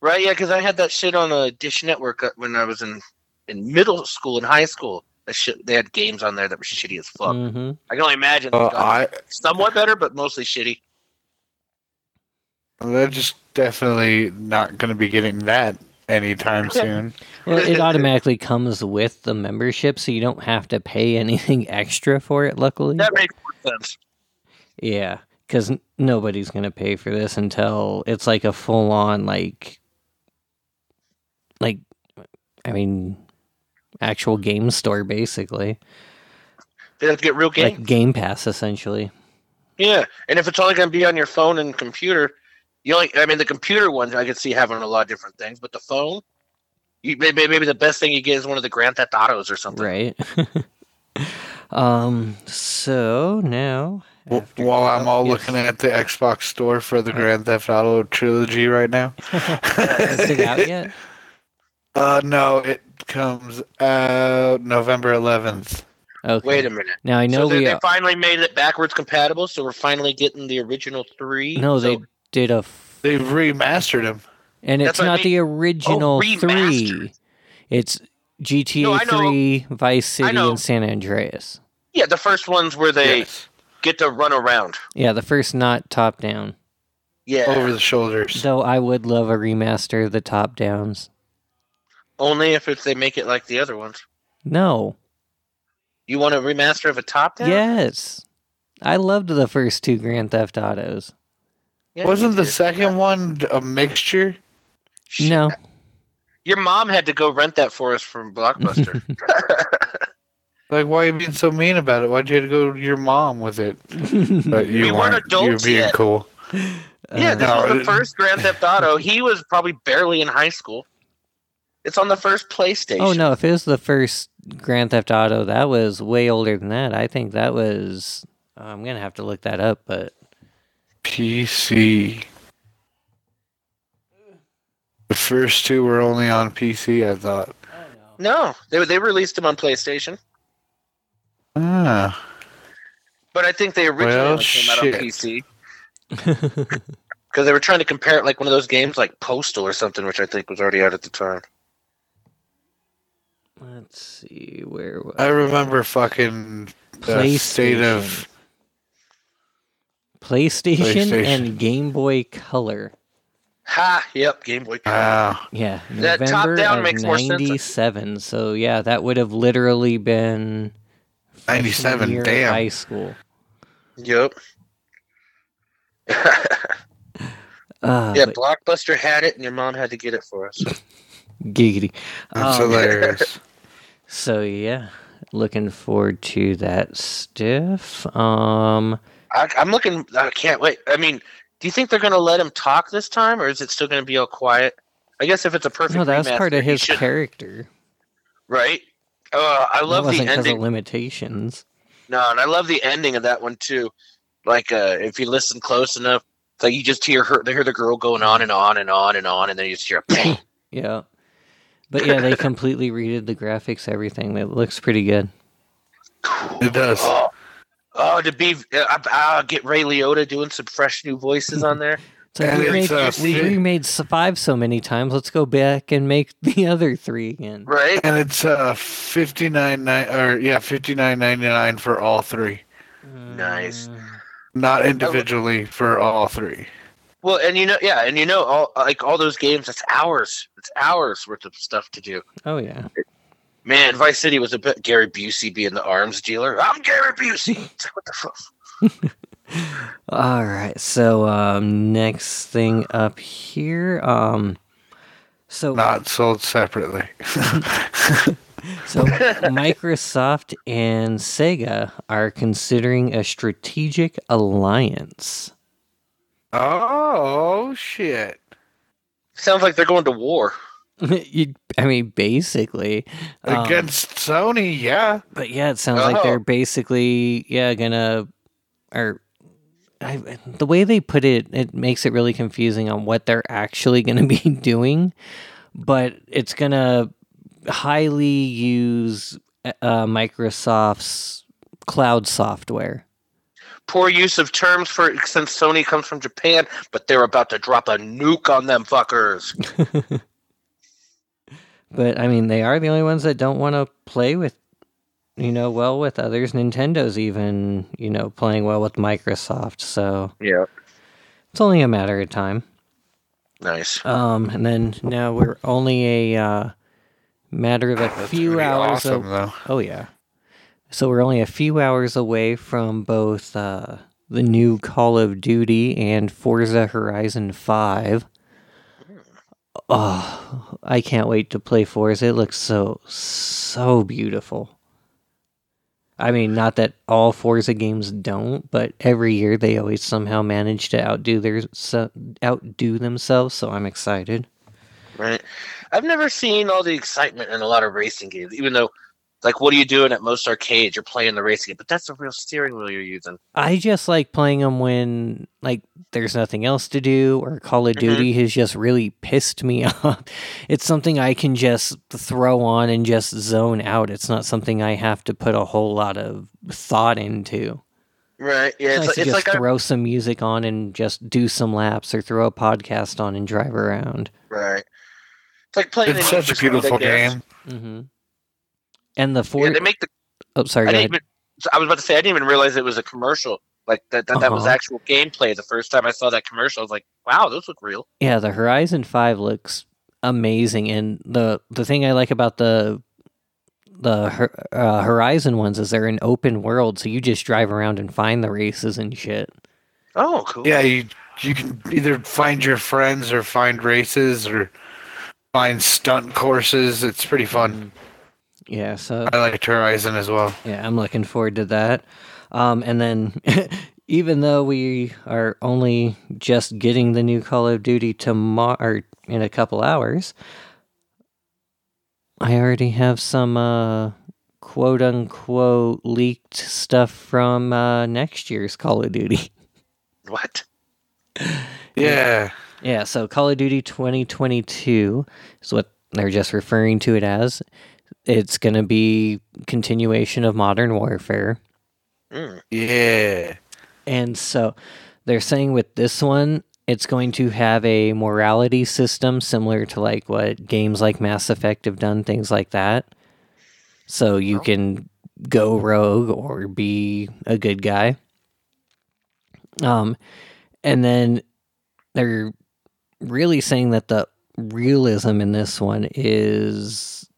right. Yeah, because I had that shit on a Dish Network uh, when I was in in middle school and high school. That shit, they had games on there that were shitty as fuck. hmm I can only imagine. Uh, I somewhat better, but mostly shitty. they're just definitely not going to be getting that anytime soon. Well, it [LAUGHS] automatically comes with the membership, so you don't have to pay [LAUGHS] anything extra for it. Luckily, That makes more sense. yeah, because nobody's gonna pay for this until it's like a full on like, like, I mean, actual game store basically, They have to get real games. like Game Pass essentially. Yeah, and if it's only going to be on your phone and computer, you only. I mean, the computer ones I could see having a lot of different things, but the phone, you maybe, maybe the best thing you get is one of the Grand Theft Autos or something. Right. [LAUGHS] um. So now, W- after- While I'm all Yes. looking at the Xbox store for the Grand Theft Auto trilogy right now. [LAUGHS] Is it out yet? [LAUGHS] Uh, no, it comes out November 11th. Okay. Wait a minute. Now I know so they, we. they finally made it backwards compatible, so we're finally getting the original three. no, So- they did a. F- They've remastered them. and That's it's what I not mean. the original remastered. three. It's GTA No, I know. 3, Vice City, know. and San Andreas. Yeah, the first ones where they Yes. get to run around. Yeah, the first not top down. Yeah, Over the shoulders. Though I would love a remaster of the top downs. only if it's, they make it like the other ones. No. You want a remaster of a top down? Yes. I loved the first two Grand Theft Autos. Yeah, Wasn't the did. second one a mixture? Shit. No. Your mom had to go rent that for us from Blockbuster. [LAUGHS] [LAUGHS] Like, why are you being so mean about it? Why'd you have to go to your mom with it? [LAUGHS] But you We weren't weren't. adults You're being yet. cool. Yeah, this Uh, No, was the first Grand Theft Auto. He was probably barely in high school. It's on the first PlayStation. Oh no! If it was the first Grand Theft Auto, that was way older than that. I think that was. I'm gonna have to look that up, but PC. The first two were only on PC, I thought. No, they they released them on PlayStation, Ah. but I think they originally Well, only came out on. PC because [LAUGHS] they were trying to compare it like one of those games like Postal or something, which I think was already out at the time. let's see where was I remember fucking the state of. PlayStation, PlayStation. and Game Boy Color. Ha! Yep, Game Boy. Color. Wow. Yeah, That November top-down of makes more sense. '97. So yeah, that would have literally been freshman 97, year damn. high school. Yep. Uh, [LAUGHS] yeah, but Blockbuster had it, and your mom had to get it for us. [LAUGHS] giggity. That's Um, hilarious. [LAUGHS] So yeah, looking forward to that stuff. Um, I, I'm looking. I can't wait. I mean, do you think they're going to let him talk this time, or is it still going to be all quiet? I guess if it's a perfect, no, that's part of his character. right? Uh, I love the wasn't because ending. of limitations. No, and I love the ending of that one too. Like, uh, if you listen close enough, it's like you just hear her, they hear the girl going on and on and on and on, and then you just hear, a [COUGHS] Yeah, but yeah, they [COUGHS] completely redid the graphics, everything. It looks pretty good. It does. oh, oh, to be, uh, I'll get Ray Liotta doing some fresh new voices on there. [LAUGHS] It's like we, it's, made, uh, we remade five so many times. Let's go back and make [LAUGHS] the other three again. Right? And it's uh fifty nine nine or yeah fifty nine ninety nine for all three, Nice. Uh, not individually for all three. Well, and you know, yeah, and you know, all like all those games, it's hours. It's hours worth of stuff to do. Oh yeah. Man, Vice City was a bit Gary Busey being the arms dealer. I'm Gary Busey. [LAUGHS] What the fuck? [LAUGHS] All right. So um, next thing up here. Um, So Not sold separately. [LAUGHS] So Microsoft and Sega are considering a strategic alliance. oh shit! Sounds like they're going to war. [LAUGHS] You- I mean, basically. um, Against Sony, yeah. but yeah, it sounds like Oh. they're basically yeah gonna or. I, the way they put it, it makes it really confusing on what they're actually [LAUGHS] going to be doing, but it's going to highly use uh, Microsoft's cloud software. Poor use of terms for since Sony comes from Japan, but they're about to drop a nuke on them fuckers. [LAUGHS] But I mean, they are the only ones that don't want to play with, you know, well with others. Nintendo's even, you know, playing well with Microsoft. So Yeah. it's only a matter of time. Nice. Um, and then now we're only a uh, matter of a That's few hours. Awesome, though. oh yeah. So we're only a few hours away from both uh, the new Call of Duty and Forza Horizon Five. Oh, I can't wait to play Forza. It looks so so beautiful. I mean, not that all Forza games don't, but every year they always somehow manage to outdo their outdo themselves. So I'm excited. Right. I've never seen all the excitement in a lot of racing games, even though, like, what are you doing at most arcades? You're playing the racing game, but that's a real steering wheel you're using. I just like playing them when like there's nothing else to do or Call of Mhm. Duty has just really pissed me [LAUGHS] off. It's something I can just throw on and just zone out. It's not something I have to put a whole lot of thought into. Right. Yeah. It's, It's, nice like, to it's just like I, throw some music on and just do some laps or throw a podcast on and drive around. right. It's like playing. It's such a for Speed, I beautiful guess. game. hmm And the four Yeah, they make the. oh sorry, I go ahead. even. I was about to say I didn't even realize it was a commercial. Like that. That, that was Uh-huh. actual gameplay. The first time I saw that commercial, I was like, "Wow, those look real." Yeah, the Horizon Five looks amazing, and the the thing I like about the the uh, Horizon ones is they're an open world, so you just drive around and find the races and shit. Oh, cool. Yeah, you you can either find your friends or find races or find stunt courses. It's pretty fun. Yeah, so I like Horizon as well. yeah, I'm looking forward to that. Um, and then [LAUGHS] even though we are only just getting the new Call of Duty tomorrow in a couple hours, I already have some uh, quote unquote leaked stuff from uh, next year's Call of Duty. [LAUGHS] What? Yeah. Yeah, so Call of Duty 2022 is what they're just referring to it as. It's going to be continuation of Modern Warfare. Mm. Yeah. And so they're saying with this one, it's going to have a morality system similar to like what games like Mass Effect have done, things like that. So you Oh. can go rogue or be a good guy. Um, and then they're really saying that the realism in this one is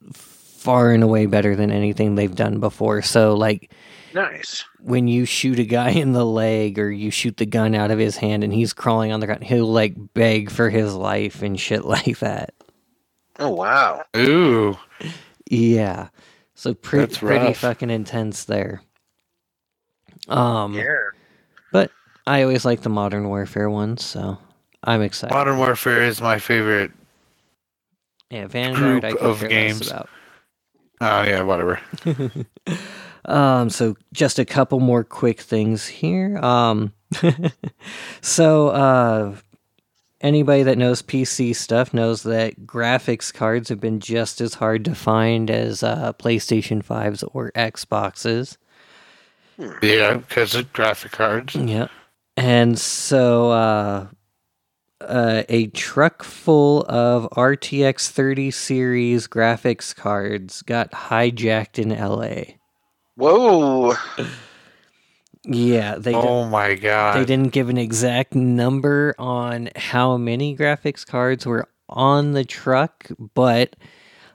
far and away better than anything they've done before. So like Nice. when you shoot a guy [LAUGHS] in the leg or you shoot the gun out of his hand and he's crawling on the ground, he'll like beg for his life and shit [LAUGHS] like that. Oh wow. Ooh. Yeah. So pretty That's pretty fucking intense there. Um Yeah. but I always like the modern warfare ones, so I'm excited. Modern Warfare is my favorite. yeah, Vanguard group I could of care games. less about. Oh yeah, whatever. [LAUGHS] um, so just a couple more quick things here. Um, [LAUGHS] so uh, anybody that knows PC stuff knows that graphics cards have been just as hard to find as uh, PlayStation 5s or Xboxes. Yeah, because of graphic cards. Yeah. And so uh, uh, a truck full of RTX 30 series graphics cards got hijacked in LA. Whoa. Yeah, they oh my god. They didn't give an exact number on how many graphics cards were on the truck, but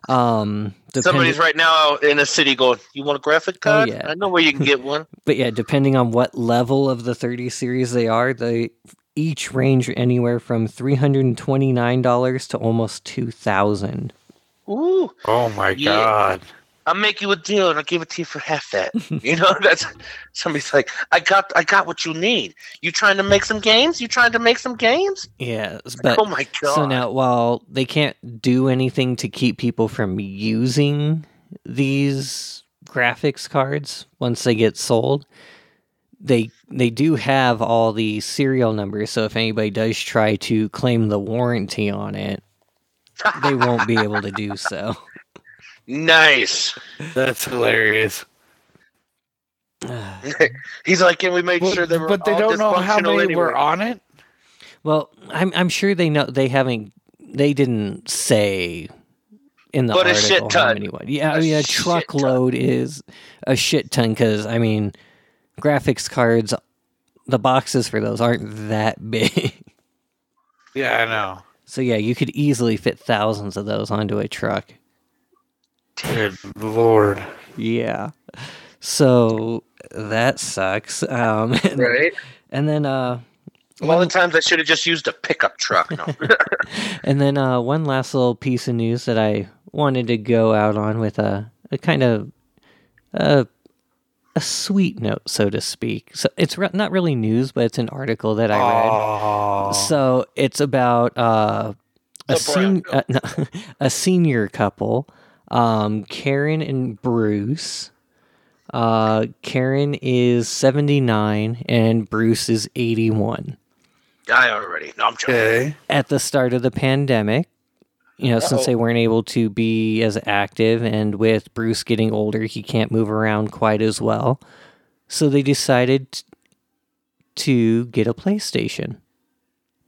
Um, depending- Somebody's right now in a city going, "You want a graphic card? Oh, yeah. I know where you can get one." [LAUGHS] but yeah, depending on what level of the 30 series they are, they each range anywhere from $329 to almost 2000 Ooh, Oh my Yeah. god. I'll make you a deal and I'll give it to you for half that. [LAUGHS] you know, that's somebody's like, "I got, I got what you need. You trying to make some games? You trying to make some games?" Yeah, but oh my god! so now while they can't do anything to keep people from using these graphics cards once they get sold, they they do have all the serial numbers. So if anybody does try to claim the warranty on it, they won't be able to do so. nice. That's hilarious. [SIGHS] He's like, "Can we make But, sure they were but they all don't know how dysfunctional many were on it. Well, I'm I'm sure they know they haven't they didn't say in the But a article shit how many what. Yeah, A I mean a shit ton. truckload is a shit ton because I mean graphics cards, the boxes for those aren't that [LAUGHS] big. Yeah, I know. so yeah, you could easily fit thousands of those onto a truck. Good lord. Yeah. So that sucks. Um, [LAUGHS] and, Right. and then uh, Of all the times I should have just used a pickup truck. No. [LAUGHS] And then uh, one last little piece of news that I wanted to go out on with a, a kind of a, a sweet note, so to speak. So it's re- not really news, but it's an article that I read. Oh. So it's about uh, a, sen- uh, [LAUGHS] no, a senior couple, um, Karen and Bruce. Uh, Karen is 79 and Bruce is 81 I already. No, I'm joking. Okay. at the start of the pandemic, you know, since Uh-oh. they weren't able to be as active, and with Bruce getting older, he can't move around quite as well. So they decided to get a PlayStation.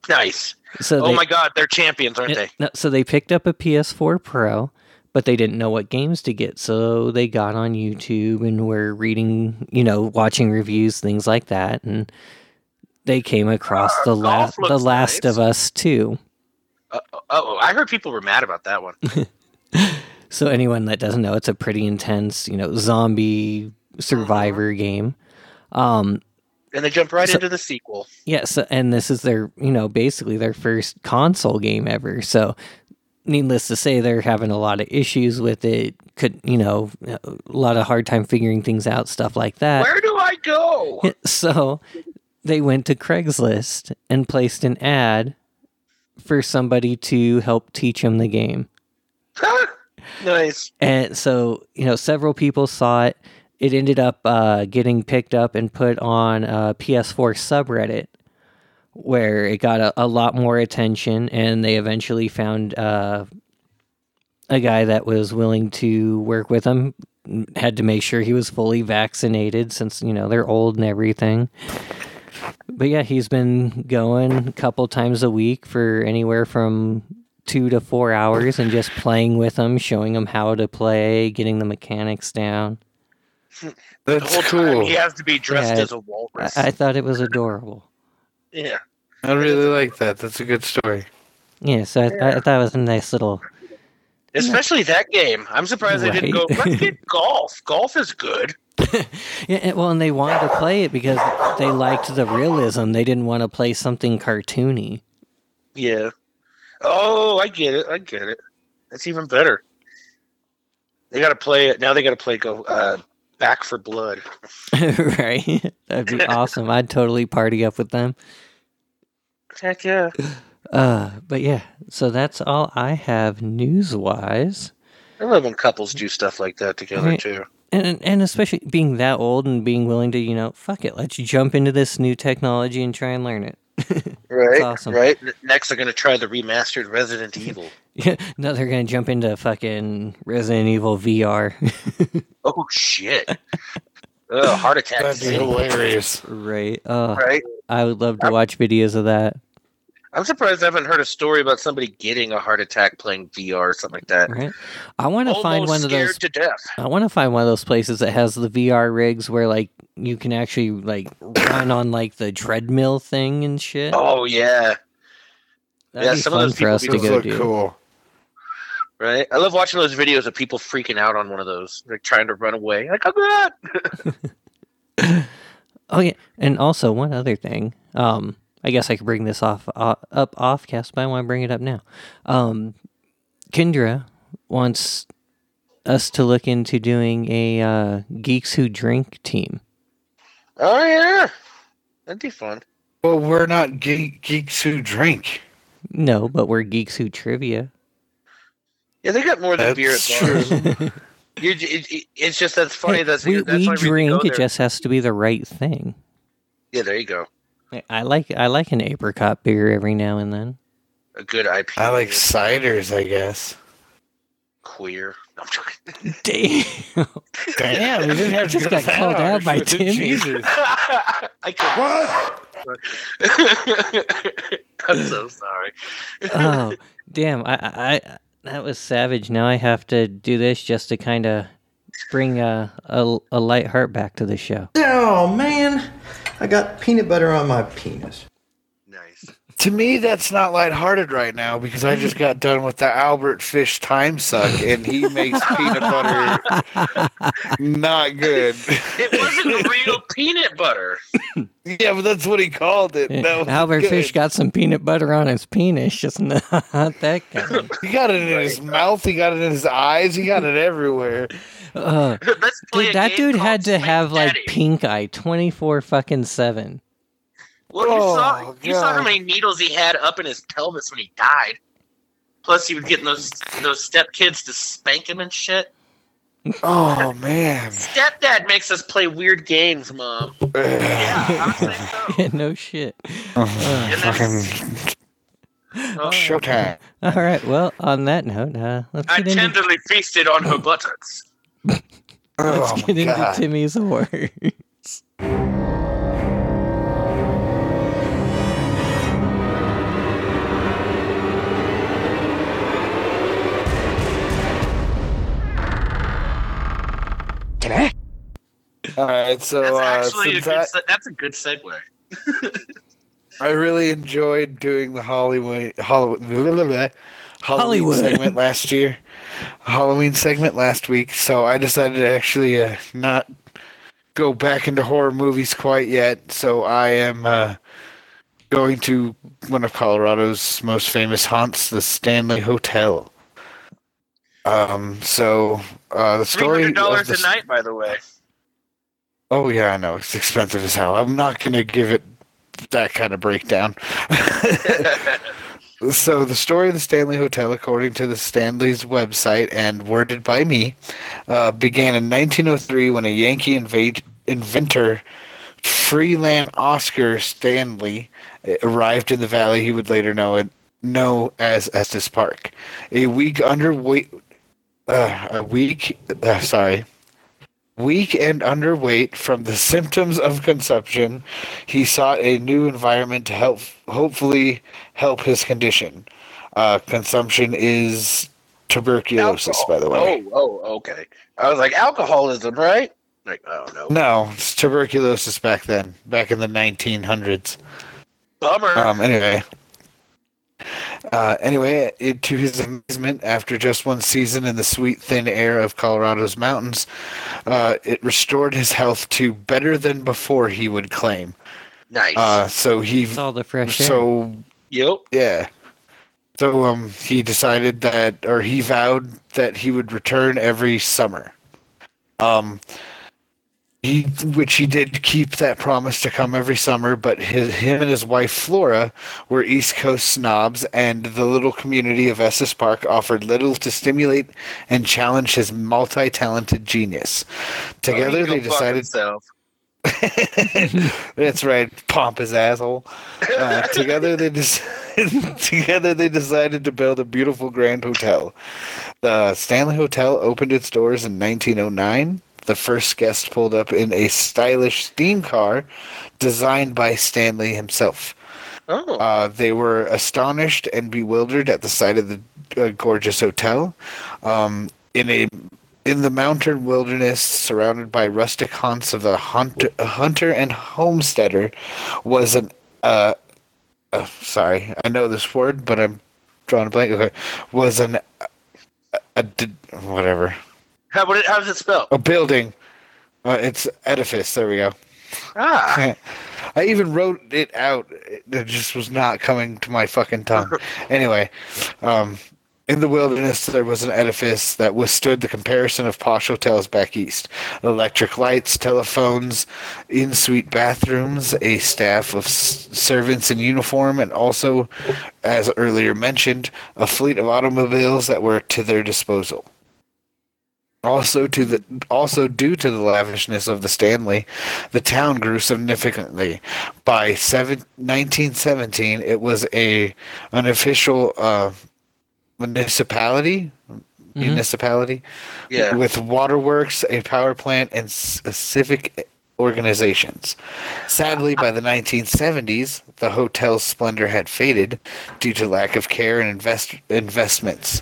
Nice. So oh they, my God, they're champions, aren't they? no, so they picked up a PS4 Pro, but they didn't know what games to get. So they got on YouTube and were reading, you know, watching reviews, things like that, and they came across [GASPS] the last, the Last nice. of Us Two. Uh, oh, I heard people were mad about that one. [LAUGHS] So anyone that doesn't know, it's a pretty intense, you know, zombie survivor game. Um, And they jump right So- into the sequel. yeah, so, and this is their, you know, basically their first console game ever. So, needless to say, they're having a lot of issues with it. Could, you know, a lot of hard time figuring things out, stuff like that. Where do I go? [LAUGHS] So, they went to Craigslist and placed an ad for somebody to help teach him the game. [LAUGHS] nice. And so, you know, several people saw it. It ended up uh, getting picked up and put on a PS4 subreddit where it got a, a lot more attention. And they eventually found uh, a guy that was willing to work with him. Had to make sure he was fully vaccinated since, you know, they're old and everything. But yeah, he's been going a couple times a week for anywhere from two to four hours and just playing with them, showing them how to play, getting the mechanics down. [LAUGHS] The That's whole time cool. he has to be dressed Yeah, as a I, walrus. I thought it was adorable. yeah. I really like that. That's a good story. Yeah, so I, I thought it was a nice little. Especially that game. I'm surprised they didn't go, let's [LAUGHS] get golf. Golf is good. [LAUGHS] Yeah, and- well, and they wanted to play it because they liked the realism. They didn't want to play something cartoony. Yeah. Oh, I get it. I get it. That's even better. They got to play it. Now they got to play go uh, Back 4 Blood. [LAUGHS] right? That'd be [LAUGHS] awesome. I'd totally party up with them. Heck yeah. Uh, but yeah, so that's all I have news wise. I love when couples do stuff like that together Right. too. And and especially being that old and being willing to, you know, fuck it, let's jump into this new technology and try and learn it. [LAUGHS] Right. awesome. Right. Next, they're going to try the remastered Resident [LAUGHS] Evil. Yeah, no, they're gonna jump into fucking Resident Evil VR. [LAUGHS] Oh shit. Ugh, heart attack. That'd be hilarious. right. Uh, Right. I would love to watch videos of that. I'm surprised I haven't heard a story about somebody getting a heart attack playing VR or something like that. Right. I want to find one of scared those. to death. I want to find one of those places that has the VR rigs where like you can actually like run on like the treadmill thing and shit. Oh yeah. That'd yeah, be some of those for us to go look do. cool. Right? I love watching those videos of people freaking out on one of those, like trying to run away. Like, oh [LAUGHS] god! Oh yeah, and also one other thing. Um, I guess I could bring this off uh, up off cast, but I want to bring it up now. Um, Kendra wants us to look into doing a uh, geeks who drink team. oh yeah, that'd be fun. Well, we're not ge- geeks who drink. No, but we're geeks who trivia. Yeah, they got more than That's beer at bars. [LAUGHS] You, it, it- it's just that's funny. Hey, that's we, that's we drink. It just has to be the right thing. yeah. There you go. I- I like I like an apricot beer every now and then. A good IP. I like ciders, I guess. queer. No, I'm joking. [LAUGHS] Damn. Damn, we didn't have to Just got called out by [LAUGHS] with it. Timmy. Jesus. [LAUGHS] I What? could. I'm so sorry. oh, damn! I, I, I that was savage. Now I have to do this just to kind of bring a, a a light heart back to the show. Oh man, I got peanut butter on my penis. Nice. To me, that's not lighthearted right now because I just got done with the Albert Fish time suck, and he makes peanut butter not good. It wasn't real peanut butter. yeah, but that's what he called it. That was Albert good. Fish got some peanut butter on his penis, just [LAUGHS] not that kind. He got it in his mouth. He got it in his eyes. He got it everywhere. Uh, Let's play dude, a that game dude had to Sweet have like pink eye twenty four fucking seven. Well, you saw Oh, you saw how many needles he had up in his pelvis when he died. Plus, he was getting those those stepkids to spank him and shit. Oh man. Stepdad makes us play weird games, mom. [SIGHS] Yeah, I would say so. [LAUGHS] Yeah, no shit. Fucking Oh, showtime. All right. Well, on that note, uh, let's I get into tenderly feasted on her buttocks. Let's Oh get into god. Timmy's words. All right, so That's uh, actually a good, I, se- that's a good segue. I really enjoyed doing the Hollywood Hollywood [LAUGHS] Halloween Hollywood. segment last year, Halloween segment last week. So I decided to actually uh, not go back into horror movies quite yet. So I am uh, going to one of Colorado's most famous haunts, the Stanley Hotel. Um. So uh, the Three story. dollars the a night, by the way. Oh yeah, I know it's expensive as hell. I'm not gonna give it that kind of breakdown. [LAUGHS] [LAUGHS] so the story of the Stanley Hotel, according to the Stanley's website and worded by me, uh, began in 1903 when a Yankee invade- inventor, Freelan Oscar Stanley, uh, arrived in the valley. He would later know it know as Estes Park. A week underweight. Uh, a week. Uh, sorry weak and underweight from the [LAUGHS] symptoms of consumption, he sought a new environment to help, hopefully, help his condition. Uh, consumption is tuberculosis, by the way. Oh, oh, okay. I was like alcoholism, right? Like, oh no, No, it's tuberculosis back then, back in the 1900s. bummer. Um, anyway. Uh, anyway, it, to his amazement, after just one season in the sweet, thin air of Colorado's mountains, uh, it restored his health to better than before, he would claim. nice. Uh, so he It's all the fresh air. So yep. yeah. So um he decided that or he vowed that he would return every summer. Um he which he did keep that promise to come every summer, but his him and his wife Flora were East Coast snobs and the little community of Estes Park offered little to stimulate and challenge his multi-talented genius. Together Oh, they he go fuck decided. [LAUGHS] That's right, pompous asshole. Uh, [LAUGHS] together they [LAUGHS] together they decided to build a beautiful grand hotel. The Stanley Hotel opened its doors in 1909. The first guest pulled up in a stylish steam car designed by Stanley himself. Oh, Uh, they were astonished and bewildered at the sight of the uh, gorgeous hotel. Um, in a in the mountain wilderness, surrounded by rustic haunts of the hunter, hunter and homesteader, was an uh, uh, sorry, I know this word, but I'm drawing a blank. Okay, was an a d- whatever How, what, how does it spell? a building. Uh, it's edifice. There we go. Ah, [LAUGHS] I even wrote it out. It just was not coming to my fucking tongue. [LAUGHS] anyway, um, in the wilderness, there was an edifice that withstood the comparison of posh hotels back east. Electric lights, telephones, in-suite bathrooms, a staff of s- servants in uniform, and also, as earlier mentioned, a fleet of automobiles that were to their disposal. Also, to the also due to the lavishness of the Stanley, the town grew significantly. By seven, 1917, it was a an official uh, municipality. Municipality yeah. with waterworks, a power plant, and s- civic organizations. Sadly, by the 1970s, the hotel's splendor had faded due to lack of care and invest- investments.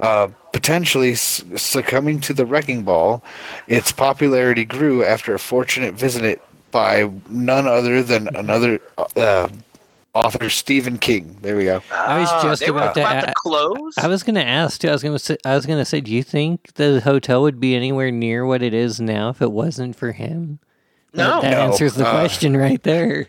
Uh, potentially succumbing to the wrecking ball, its popularity grew after a fortunate visit by none other than another uh, author, Stephen King. There we go. I was Ah, just they about to about a- to close. I was gonna ask too. I was gonna say. I was gonna say. Do you think the hotel would be anywhere near what it is now if it wasn't for him? No. that, that No, answers the uh, question right there.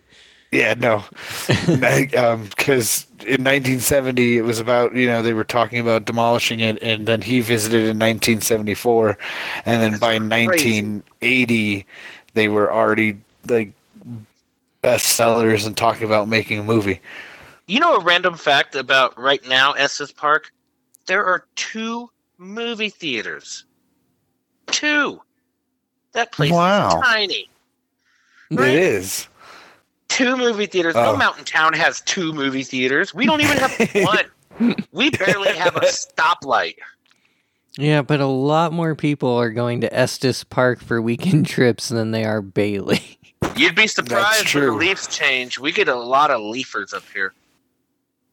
Yeah, no, [LAUGHS] because in 1970 it was about you know they were talking about demolishing it, and then he visited in 1974, and then by 1980 they were already like bestsellers and talking about making a movie. You know a random fact about right now Estes Park? There are two movie theaters. Two. That place Wow. is tiny. It Right. is. Two movie theaters. Oh. No mountain town has two movie theaters. We don't even have one. We barely have a stoplight. Yeah, but a lot more people are going to Estes Park for weekend [LAUGHS] trips than they are Bailey. You'd be surprised when the true. leaves change. We get a lot of leafers up here.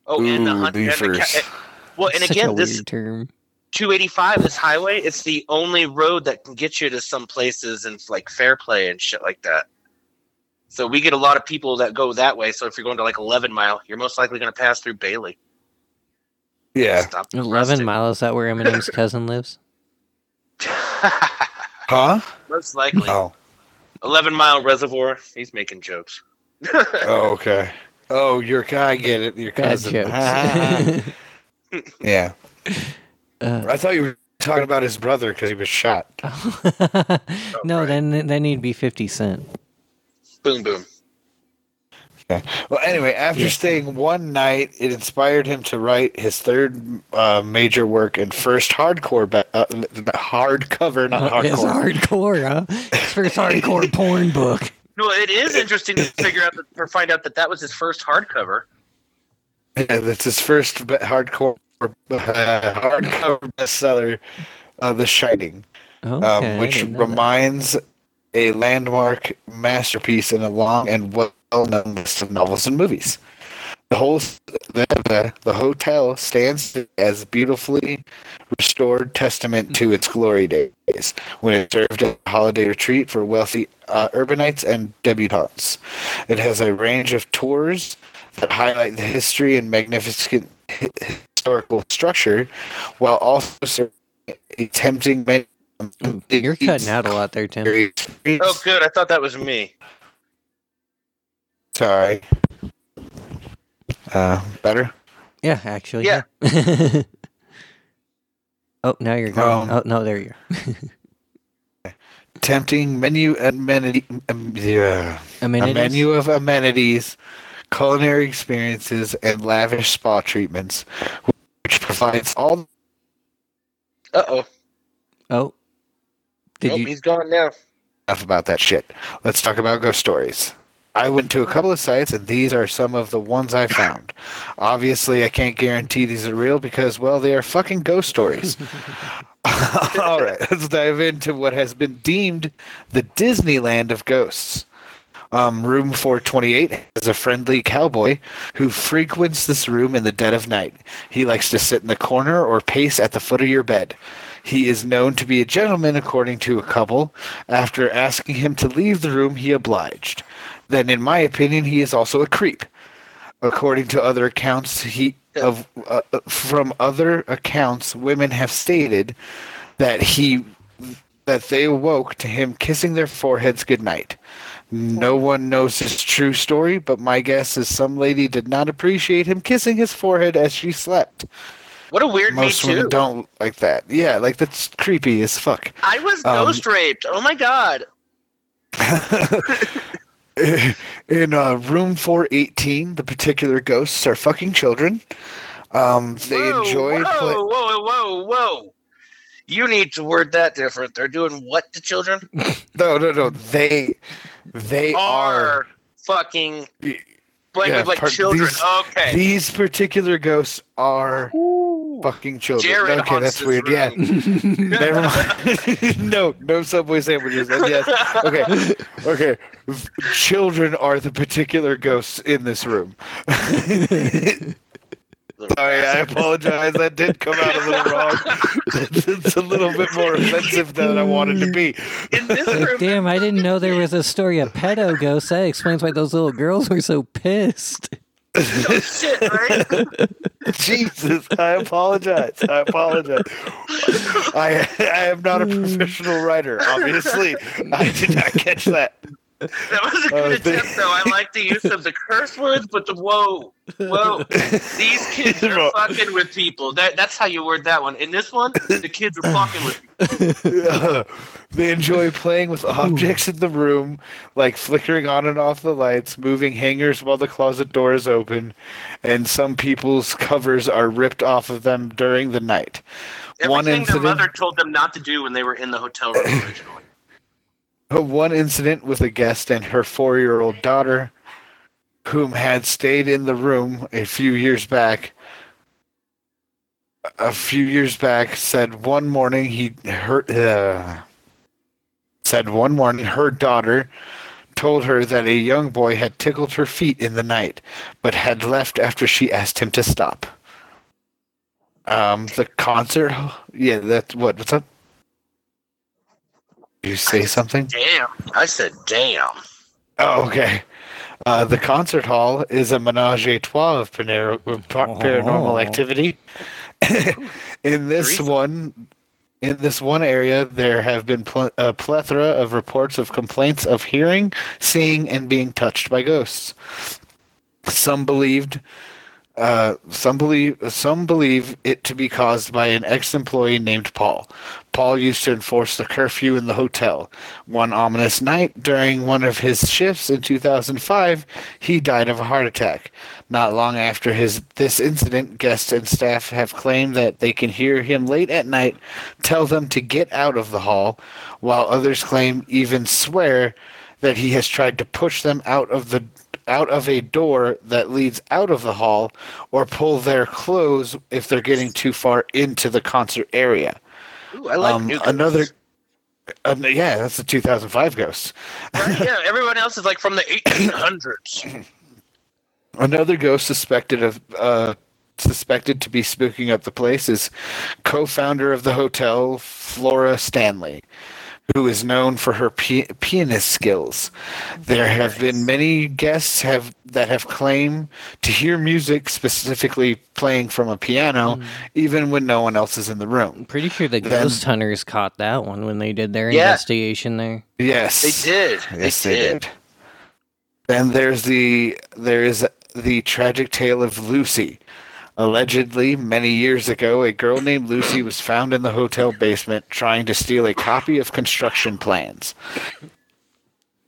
Oh, and the Ooh, hunt. And the leafers. ca- well, and Such again, this term. 285, this highway, it's the only road that can get you to some places in like Fairplay and shit like that. So we get a lot of people that go that way. So if you're going to like 11 mile, you're most likely going to pass through Bailey. Yeah. Stop Eleven miles. Is that where Eminem's [LAUGHS] cousin lives? [LAUGHS] Huh? most likely. Oh. 11 mile reservoir. He's making jokes. Oh, okay. Oh, your guy. I get it. Your cousin. jokes. [LAUGHS] yeah. Uh, I thought you were talking about his brother because he was shot. no, right. then then he'd be Fifty Cent. Boom, boom. Okay. Well, anyway, after staying one night, it inspired him to write his third uh, major work and first hardcore, ba- uh, hardcover, not [LAUGHS] It's hardcore. hardcore, huh? His first hardcore [LAUGHS] porn book. No, it is interesting to figure out that, or find out that that was his first hardcover. Yeah, that's his first be- hardcore, uh, hardcover bestseller, uh, The Shining, Okay, um, which didn't that. A landmark masterpiece in a long and well-known list of novels and movies. The whole the, the, the hotel stands as beautifully restored testament to its glory days when it served as a holiday retreat for wealthy uh, urbanites and debutantes. It has a range of tours that highlight the history and magnificent historical structure, while also serving a tempting menu. You're cutting out a lot there, Tim. Oh, good. I thought that was me. Sorry. Uh, better. Yeah, actually. Yeah. yeah. [LAUGHS] oh, now you're gone. Um, oh no, there you go. [LAUGHS] Tempting menu amenity. Um, yeah. A menu of amenities, culinary experiences, and lavish spa treatments, which provides all Uh oh. Oh, did Nope, you? he's gone now. enough about that shit. Let's talk about ghost stories. I went to a couple of sites, and these are some of the ones I found. Obviously, I can't guarantee these are real because, well, they are fucking ghost stories. [LAUGHS] [LAUGHS] All right, let's dive into what has been deemed the Disneyland of ghosts. Um, room 428 is a friendly cowboy who frequents this room in the dead of night. He likes to sit in the corner or pace at the foot of your bed. He is known to be a gentleman, according to a couple. After asking him to leave the room, he obliged. Then, in my opinion, he is also a creep. According to other accounts, he of uh, uh, from other accounts, women have stated that he that they awoke to him kissing their foreheads goodnight. No one knows his true story, but my guess is some lady did not appreciate him kissing his forehead as she slept. What a weird Most women don't like that. Yeah, like that's creepy as fuck. I was Um, ghost raped. Oh my god. [LAUGHS] In uh, room 418, the particular ghosts are fucking children. Um, they whoa, enjoy Whoa, play- whoa, whoa, whoa! You need to word that different. They're doing what to children? [LAUGHS] No, no, no. They they are Are fucking playing Yeah, with like part- children. these- okay. these particular ghosts are fucking children. Jared okay, that's weird. Yeah. [LAUGHS] Never mind. [LAUGHS] no, no Subway sandwiches. And yes. Okay. Okay. Children are the particular ghosts in this room. [LAUGHS] Sorry, I [LAUGHS] apologize. That did come out a little wrong. [LAUGHS] it's a little bit more offensive than I wanted to be. In this room, Damn, I didn't know there was a story of pedo ghosts. That explains why those little girls were so pissed. [LAUGHS] oh, shit, right? Jesus, I apologize. I apologize. I I am not a hmm. professional writer. Obviously, I did not catch that. That was a good Oh, attempt, they- though. I like the use of the curse words, but the whoa, whoa. These [LAUGHS] kids are fucking with people. That that's how you word that one. In this one, the kids are fucking with people. [LAUGHS] they enjoy playing with objects in the room, like flickering on and off the lights, moving hangers while the closet door is open, and some people's covers are ripped off of them during the night. One Everything their mother told them not to do when they were in the hotel room originally. One incident with a guest and her four-year-old daughter, whom had stayed in the room a few years back. A few years back, said one morning he heard. Uh, said one morning her daughter told her that a young boy had tickled her feet in the night, but had left after she asked him to stop. Um, the concert, yeah, that's what. What's up? You say something? Damn. I said, damn. Oh, okay. Uh, the concert hall is a menage a trois of panar- par- paranormal Oh. activity. [LAUGHS] in this one, in this one area, there have been pl- a plethora of reports of complaints of hearing, seeing, and being touched by ghosts. Some believed, uh, some believe, some believe it to be caused by an ex-employee named Paul. Paul used to enforce the curfew in the hotel. One ominous night during one of his shifts in 2005, he died of a heart attack. Not long after his this incident, guests and staff have claimed that they can hear him late at night tell them to get out of the hall, while others claim even swear that he has tried to push them out of the out of a door that leads out of the hall or pull their clothes if they're getting too far into the concert area. Ooh, I like Um, new another um, yeah, that's the 2005 ghost. Right, yeah, everyone else is like from the 1800s. [COUGHS] Another ghost suspected of uh, suspected to be spooking up the place is co-founder of the hotel, Flora Stanley, who is known for her pi- pianist skills. There have been many guests have that have claimed to hear music specifically playing from a piano, hmm. even when no one else is in the room. I'm pretty sure the Then- ghost hunters caught that one when they did their Yeah. investigation there. Yes, They did. Yes, they, they did. did. Then there's the there is the tragic tale of Lucy. Allegedly, many years ago, a girl named Lucy was found in the hotel basement trying to steal a copy of construction plans.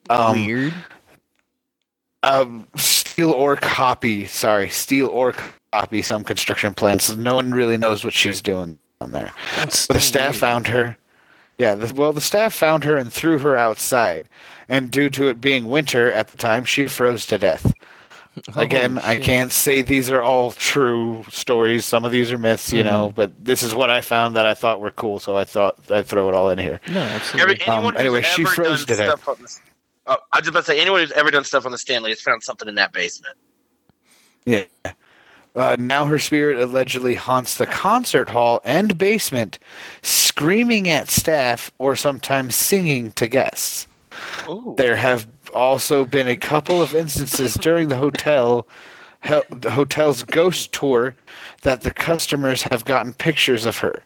Um, Weird. um, steal or copy. Sorry, steal or copy some construction plans. No one really knows what she's doing on there. That's The staff found her. Yeah, the, well, the staff found her and threw her outside. And due to it being winter at the time, she froze to death. Again, I can't say these are all true stories. Some of these are myths, you know, but this is what I found that I thought were cool, so I thought I'd throw it all in here. No, absolutely. Every, anyone Um, anyway, who's she ever froze done to stuff on the, oh, I was just about to say, anyone who's ever done stuff on the Stanley has found something in that basement. Yeah. Uh, now her spirit allegedly haunts the concert hall and basement, screaming at staff or sometimes singing to guests. Ooh. There have also been a couple of instances during the hotel the hotel's ghost tour that the customers have gotten pictures of her.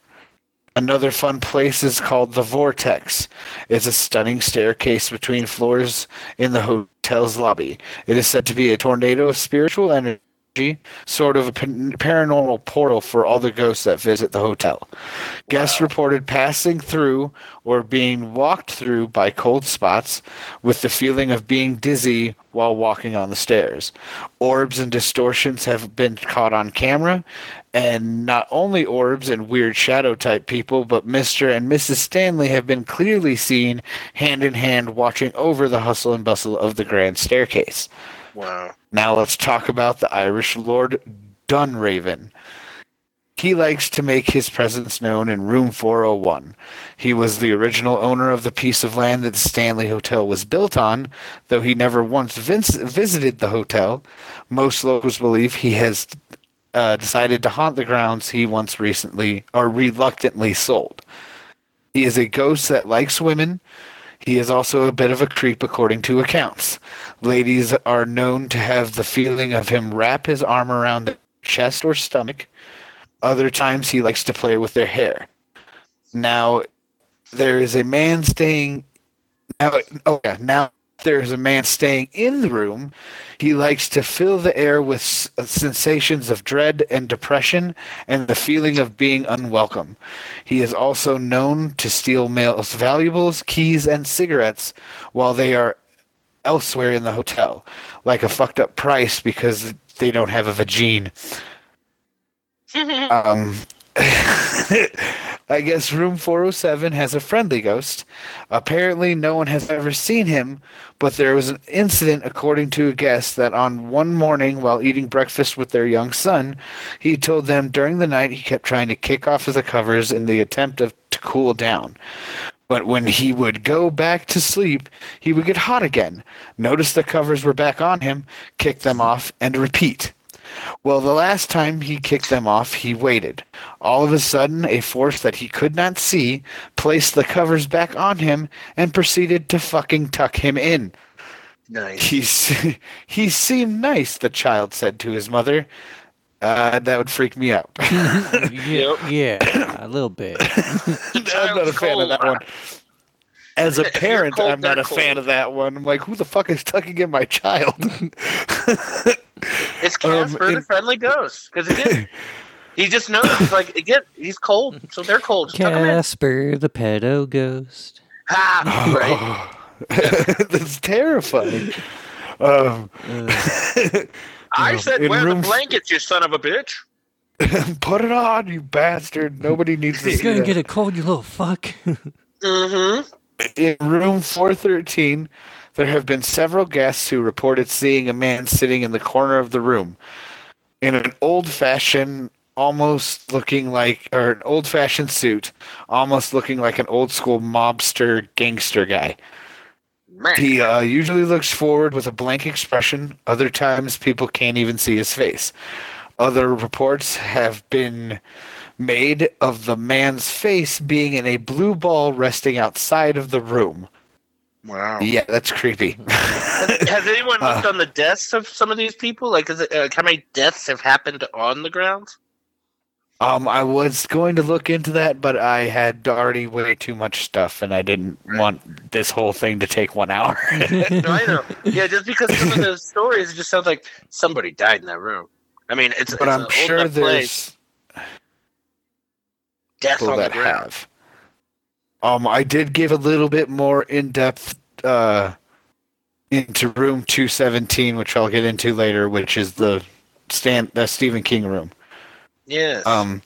Another fun place is called the Vortex. It's a stunning staircase between floors in the hotel's lobby. It is said to be a tornado of spiritual energy, sort of a paranormal portal for all the ghosts that visit the hotel. Guests reported passing through or being walked through by cold spots with the feeling of being dizzy while walking on the stairs. Orbs and distortions have been caught on camera, and not only orbs and weird shadow type people, but Mr. and Mrs. Stanley have been clearly seen hand in hand watching over the hustle and bustle of the grand staircase. Wow. Now let's talk about the Irish Lord Dunraven. He likes to make his presence known in room 401. He was the original owner of the piece of land that the Stanley Hotel was built on, though he never once vis- visited the hotel. Most locals believe he has uh, decided to haunt the grounds he once recently or reluctantly sold. He is a ghost that likes women. He is also a bit of a creep, according to accounts. Ladies are known to have the feeling of him wrap his arm around their chest or stomach. Other times he likes to play with their hair. Now, there is a man staying. Now, oh yeah, now there's a man staying in the room. He likes to fill the air with s- sensations of dread and depression and the feeling of being unwelcome. He is also known to steal males' valuables, keys, and cigarettes while they are elsewhere in the hotel, like a fucked up price because they don't have a vagine. [LAUGHS] um, [LAUGHS] I guess room 407 has a friendly ghost. Apparently, no one has ever seen him, but there was an incident, according to a guest, that on one morning while eating breakfast with their young son, he told them during the night he kept trying to kick off the covers in the attempt of, to cool down. But when he would go back to sleep, he would get hot again, notice the covers were back on him, kick them off, and repeat. Well, the last time he kicked them off, he waited. All of a sudden, a force that he could not see placed the covers back on him and proceeded to fucking tuck him in. Nice. He's, [LAUGHS] he seemed nice, the child said to his mother. Uh, that would freak me out. [LAUGHS] yeah, yeah, a little bit. [LAUGHS] I'm not a fan of that one. As a [LAUGHS] parent, cold, I'm not they're a fan of that one. I'm like, who the fuck is tucking in my child? It's [LAUGHS] Um, Casper, the friendly ghost. Because again, [LAUGHS] he just knows. He's like, again, he's cold, so they're cold. Just tuck 'em in. Casper the pedo ghost. Ha! Right. That's terrifying. Um, I No, said, wear room- the blankets, you son of a bitch. put it on, you bastard. Nobody needs to He's see gonna that. get a cold, you little fuck. Mm-hmm. In room 413, there have been several guests who reported seeing a man sitting in the corner of the room in an old fashioned, almost looking like, or an old fashioned suit, almost looking like an old school mobster gangster guy. Man. He uh, usually looks forward with a blank expression. Other times, people can't even see his face. Other reports have been made of the man's face being in a blue ball resting outside of the room. Wow. Yeah, that's creepy. [LAUGHS] Has anyone looked on the deaths of some of these people? Like, is it, uh, how many deaths have happened on the grounds? um, I was going to look into that, but I had already way too much stuff, and I didn't want this whole thing to take one hour. [LAUGHS] No, I know. Yeah, just because some of [LAUGHS] those stories, it just sounds like somebody died in that room. I mean, it's but it's I'm an old sure enough place. Death on the ground. have. Um, I did give a little bit more in depth uh, into room 217, which I'll get into later, which is the Stan the Stephen King room. Yes. Um,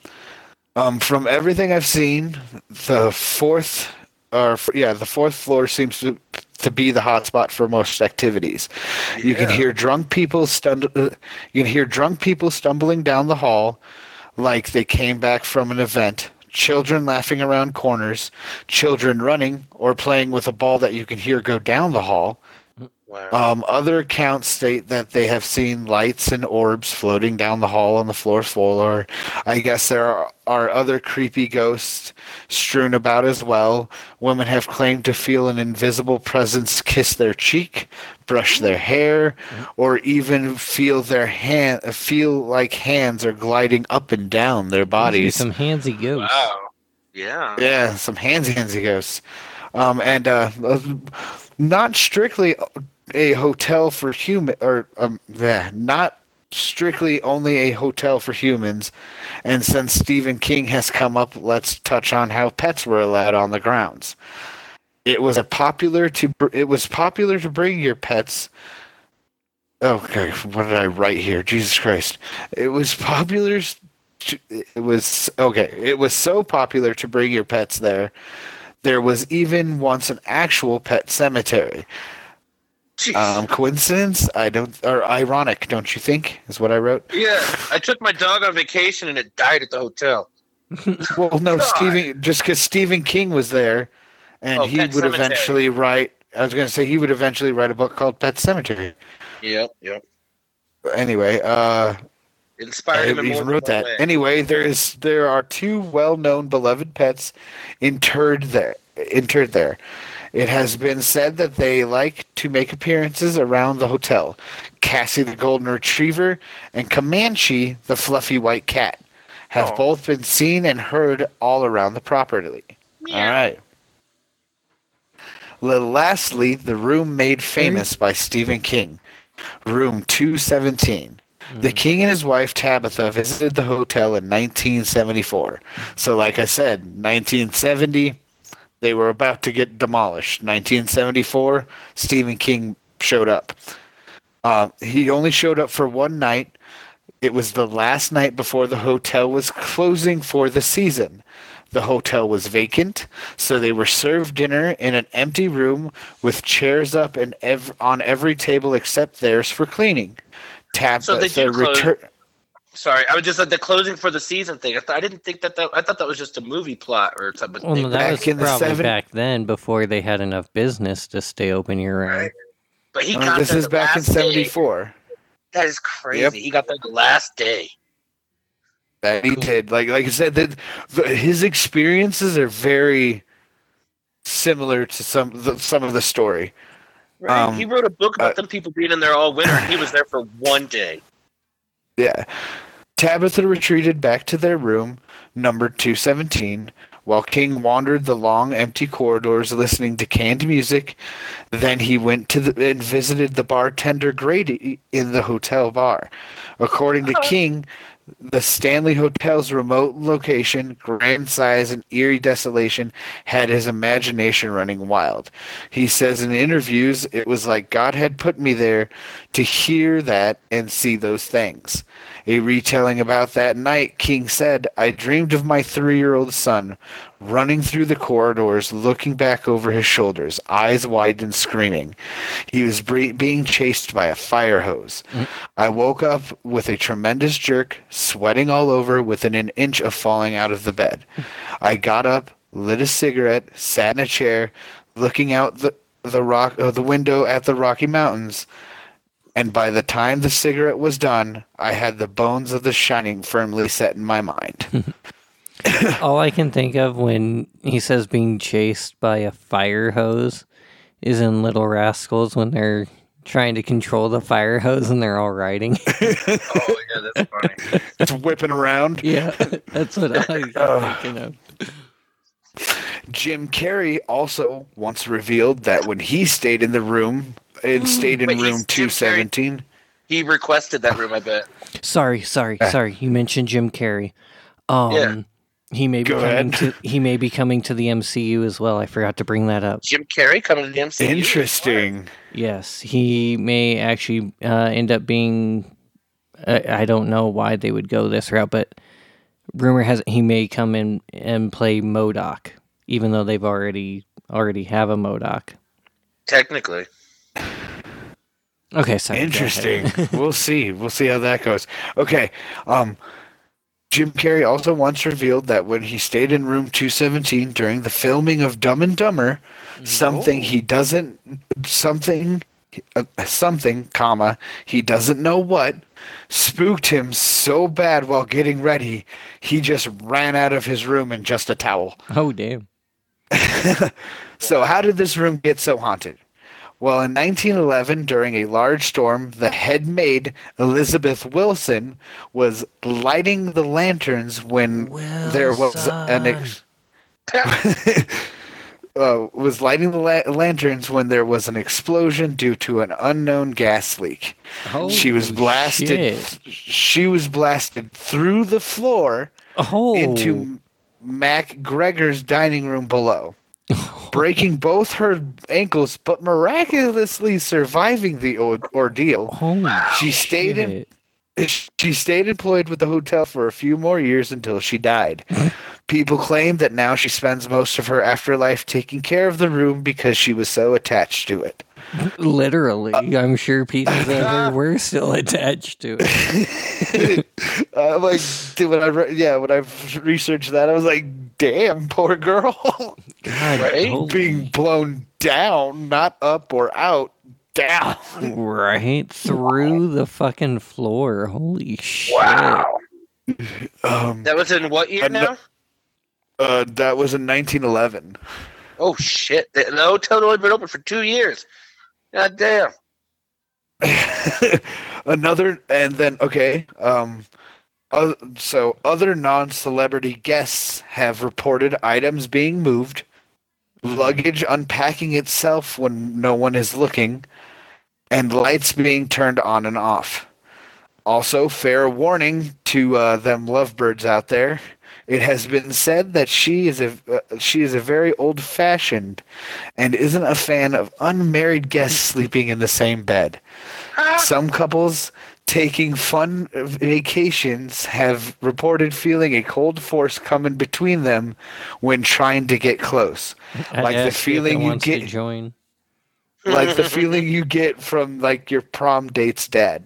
um, from everything I've seen, the fourth, or yeah, the fourth floor seems to to be the hotspot for most activities. You can hear drunk people stun- uh, You can hear drunk people stumbling down the hall, like they came back from an event. Children laughing around corners, children running or playing with a ball that you can hear go down the hall. Wow. Um, other accounts state that they have seen lights and orbs floating down the hall on the floor floor. I guess there are, are other creepy ghosts strewn about as well. Women have claimed to feel an invisible presence kiss their cheek, brush their hair, or even feel their hand feel like hands are gliding up and down their bodies. Some handsy ghosts. wow. Yeah. Yeah, some handsy handsy ghosts. Um, and uh, not strictly a hotel for human or um, not strictly only a hotel for humans. And since Stephen King has come up, let's touch on how pets were allowed on the grounds. It was a popular to it was popular to bring your pets. Okay, what did I write here? Jesus Christ! It was popular. It was okay. It was so popular to bring your pets there. There was even once an actual pet cemetery. Um, coincidence? I don't. Or ironic, don't you think? Is what I wrote. yeah. I took my dog on vacation and it died at the hotel. [LAUGHS] Well, no, God. Stephen. Just because Stephen King was there, and Oh, he Pet would Sematary. eventually write. I was going to say he would eventually write a book called Pet Sematary. Yep. Yep. Anyway, uh, Inspired him even wrote that. way. Anyway, there is there are two well-known beloved pets interred there. Interred there. It has been said that they like to make appearances around the hotel. Cassie the golden retriever and Comanche the fluffy white cat have Oh. both been seen and heard all around the property. All right. L- Lastly, the room made famous by Stephen King, room 217. The hmm. king and his wife Tabitha visited the hotel in 1974. So, like I said, 1970, they were about to get demolished. 1974, Stephen King showed up. Uh, he only showed up for one night. It was the last night before the hotel was closing for the season. The hotel was vacant, so they were served dinner in an empty room with chairs up and ev- on every table except theirs for cleaning. Tabitha So they do close- return. Sorry, I was just at the closing for the season thing. I, th- I didn't think that, that I thought that was just a movie plot or something. Well, no, that back was in the probably seven- back then before they had enough business to stay open year round. Right. but he Uh, got this is back in '74. That is crazy. Yep. He got there the last day. that he did. Like like I said, that his experiences are very similar to some the, some of the story. Right. Um, he wrote a book about uh, them people being in there all winter, and he was there for one day. Yeah. Tabitha retreated back to their room, number 217, while King wandered the long, empty corridors listening to canned music. Then he went to the, and visited the bartender Grady in the hotel bar. According to King, the Stanley Hotel's remote location, grand size, and eerie desolation had his imagination running wild. He says in interviews, it was like God had put me there to hear that and see those things. A retelling about that night, King said, I dreamed of my three year old son running through the corridors, looking back over his shoulders, eyes wide and screaming. He was bre- being chased by a fire hose. I woke up with a tremendous jerk, sweating all over, within an inch of falling out of the bed. [LAUGHS] I got up, lit a cigarette, sat in a chair, looking out the the rock uh, the window at the Rocky Mountains. And by the time the cigarette was done, I had the bones of the shining firmly set in my mind. [LAUGHS] All I can think of when he says being chased by a fire hose is in Little Rascals when they're trying to control the fire hose and they're all riding. [LAUGHS] Oh yeah, that's funny. [LAUGHS] it's whipping around. yeah, that's what I was thinking of. Jim Carrey also once revealed that when he stayed in the room and stayed in Wait, he's room Jim Carrey? 217. He requested that room. I bet. Sorry, sorry, sorry. You mentioned Jim Carrey. Um, Yeah. he may be Go coming ahead. to he may be coming to the MCU as well. I forgot to bring that up. Jim Carrey coming to the MCU. Interesting. Yes, he may actually uh, end up being. I I don't know why they would go this route, but rumor has it he may come in and play MODOK, even though they've already already have a MODOK. Technically, Okay, sorry. Interesting. we'll see. We'll see how that goes. Okay. Um, Jim Carrey also once revealed that when he stayed in room 217 during the filming of Dumb and Dumber, something he doesn't, something uh, something, comma, he doesn't know what, spooked him so bad while getting ready, he just ran out of his room in just a towel. Oh damn. [LAUGHS] So, how did this room get so haunted? Well, in 1911, during a large storm, the head maid, Elizabeth Wilson, was lighting the lanterns when there was an. Ex- [LAUGHS] uh, was lighting the la- lanterns when there was an explosion due to an unknown gas leak. she was blasted. shit. She was blasted through the floor Oh. into MacGregor's dining room below, [LAUGHS] breaking both her ankles, but miraculously surviving the o- ordeal. Holy She stayed in she stayed employed with the hotel for a few more years until she died. [LAUGHS] People claim that now she spends most of her afterlife taking care of the room because she was so attached to it. Literally, uh, I'm sure pieces of her were still attached to it. [LAUGHS] uh, like, dude, when I re- yeah, when I researched that, I was like, "Damn, poor girl, God, Right? holy- being blown down, not up or out, down." right through the fucking floor. Holy shit! Wow. Um, That was in what year Uh, now? uh, that was in 1911. Oh shit! The, the hotel had only been open for two years. God damn. [LAUGHS] Another, and then okay. Um, uh, so other non-celebrity guests have reported items being moved, luggage unpacking itself when no one is looking, and lights being turned on and off. Also, fair warning to uh, them lovebirds out there. It has been said that she is a uh, she is a very old-fashioned, and isn't a fan of unmarried guests sleeping in the same bed. Some couples taking fun vacations have reported feeling a cold force coming between them when trying to get close. I'd Like the ask if it feeling you get join. like the [LAUGHS] feeling you get from like your prom date's dad.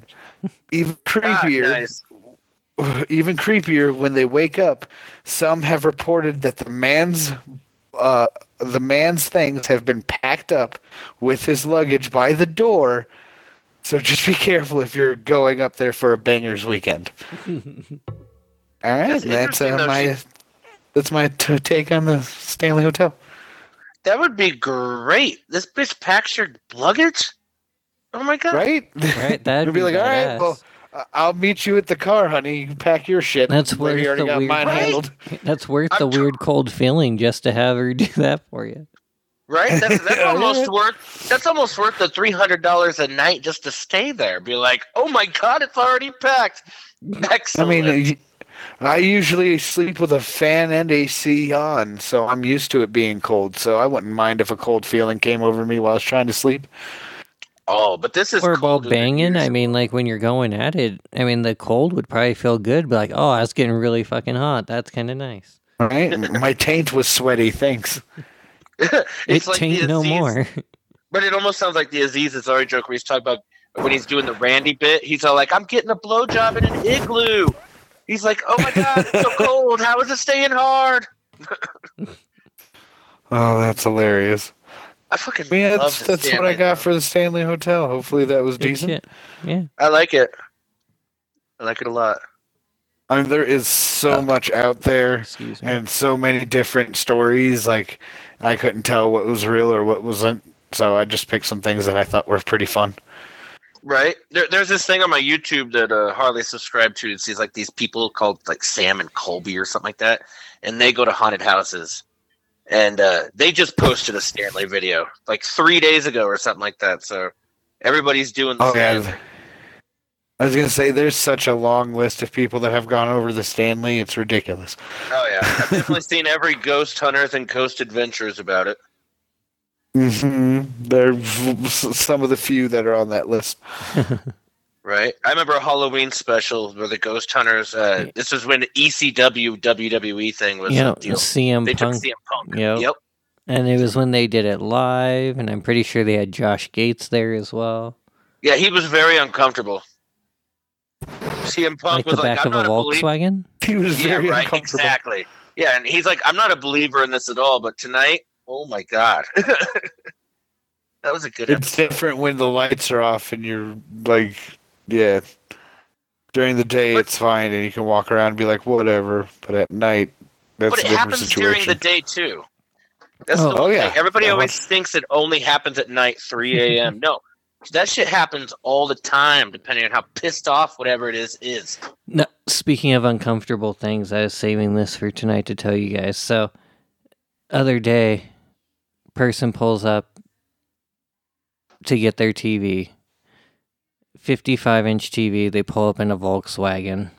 Even Ah, creepier, nice. [SIGHS] even creepier when they wake up. Some have reported that the man's uh, the man's things have been packed up with his luggage by the door. So just be careful if you're going up there for a bangers weekend. [LAUGHS] All right, That's that's, uh, though. my that's my t- take on the Stanley Hotel. That would be great. This bitch packs your luggage. Oh my god! Right? Right, that'd [LAUGHS] You'll be, be like, all right, badass. well, I- I'll meet you at the car, honey. You pack your shit. That's worth the got weird. mine Right? handled. [LAUGHS] That's worth the I'm tr- weird cold feeling just to have her do that for you. Right? That's, [LAUGHS] that's almost worth. That's almost worth the three hundred dollars a night just to stay there. Be like, oh my god, it's already packed. [LAUGHS] I mean, I usually sleep with a fan and AC on, so I'm used to it being cold. So I wouldn't mind if a cold feeling came over me while I was trying to sleep. oh, but this is Or while banging, I mean, like when you're going at it, I mean, the cold would probably feel good. But like, oh, it's getting really fucking hot. That's kind of nice. All right, [LAUGHS] my taint was sweaty. Thanks. [LAUGHS] It it's like tain't no more. [LAUGHS] But it almost sounds like the Aziz Ansari joke where he's talking about when he's doing the Randy bit. He's all like, "I'm getting a blowjob in an igloo." He's like, "Oh my god, it's so [LAUGHS] cold. How is it staying hard?" Oh, that's hilarious. I fucking Yeah, love that's, the that's what I got though. for the Stanley Hotel. Hopefully that was Good decent. shit. Yeah. I like it. I like it a lot. I mean, there is so much out there. And so many different stories. Like I couldn't tell what was real or what wasn't. So I just picked some things that I thought were pretty fun. Right? There, there's this thing on my YouTube that uh, Harley subscribed to. It's these like these people called like Sam and Colby or something like that, and they go to haunted houses, and uh, they just posted a Stanley video like three days ago or something like that. So everybody's doing the Oh same. yeah. I was gonna say there's such a long list of people that have gone over the Stanley. It's ridiculous. Oh yeah, I've definitely seen every Ghost Hunters and Ghost Adventures about it. hmm There some of the few that are on that list. [LAUGHS] Right? I remember a Halloween special where the Ghost Hunters. Uh, this was when the ECW WWE thing was Yeah, a deal. CM They took Punk. CM Punk. Yep. Yep. And it was when they did it live, and I'm pretty sure they had Josh Gates there as well. Yeah, he was very uncomfortable. CM Punk like was the like, back "I'm of a not a believer." Volkswagen. He was Yeah, very right. uncomfortable. Exactly. Yeah, and he's like, "I'm not a believer in this at all, but tonight, oh my god." [LAUGHS] That was a good It's episode. different when the lights are off and you're like, yeah. During the day, But- it's fine and you can walk around and be like, whatever. But at night, that's But a it different happens during the day too. That's Oh. the Oh, oh yeah. Everybody Yeah, always well- thinks it only happens at night, 3 a.m. no, that shit happens all the time, depending on how pissed off whatever it is is. No, speaking of uncomfortable things, I was saving this for tonight to tell you guys. So, other day, person pulls up to get their TV. 55 inch TV. They pull up in a Volkswagen.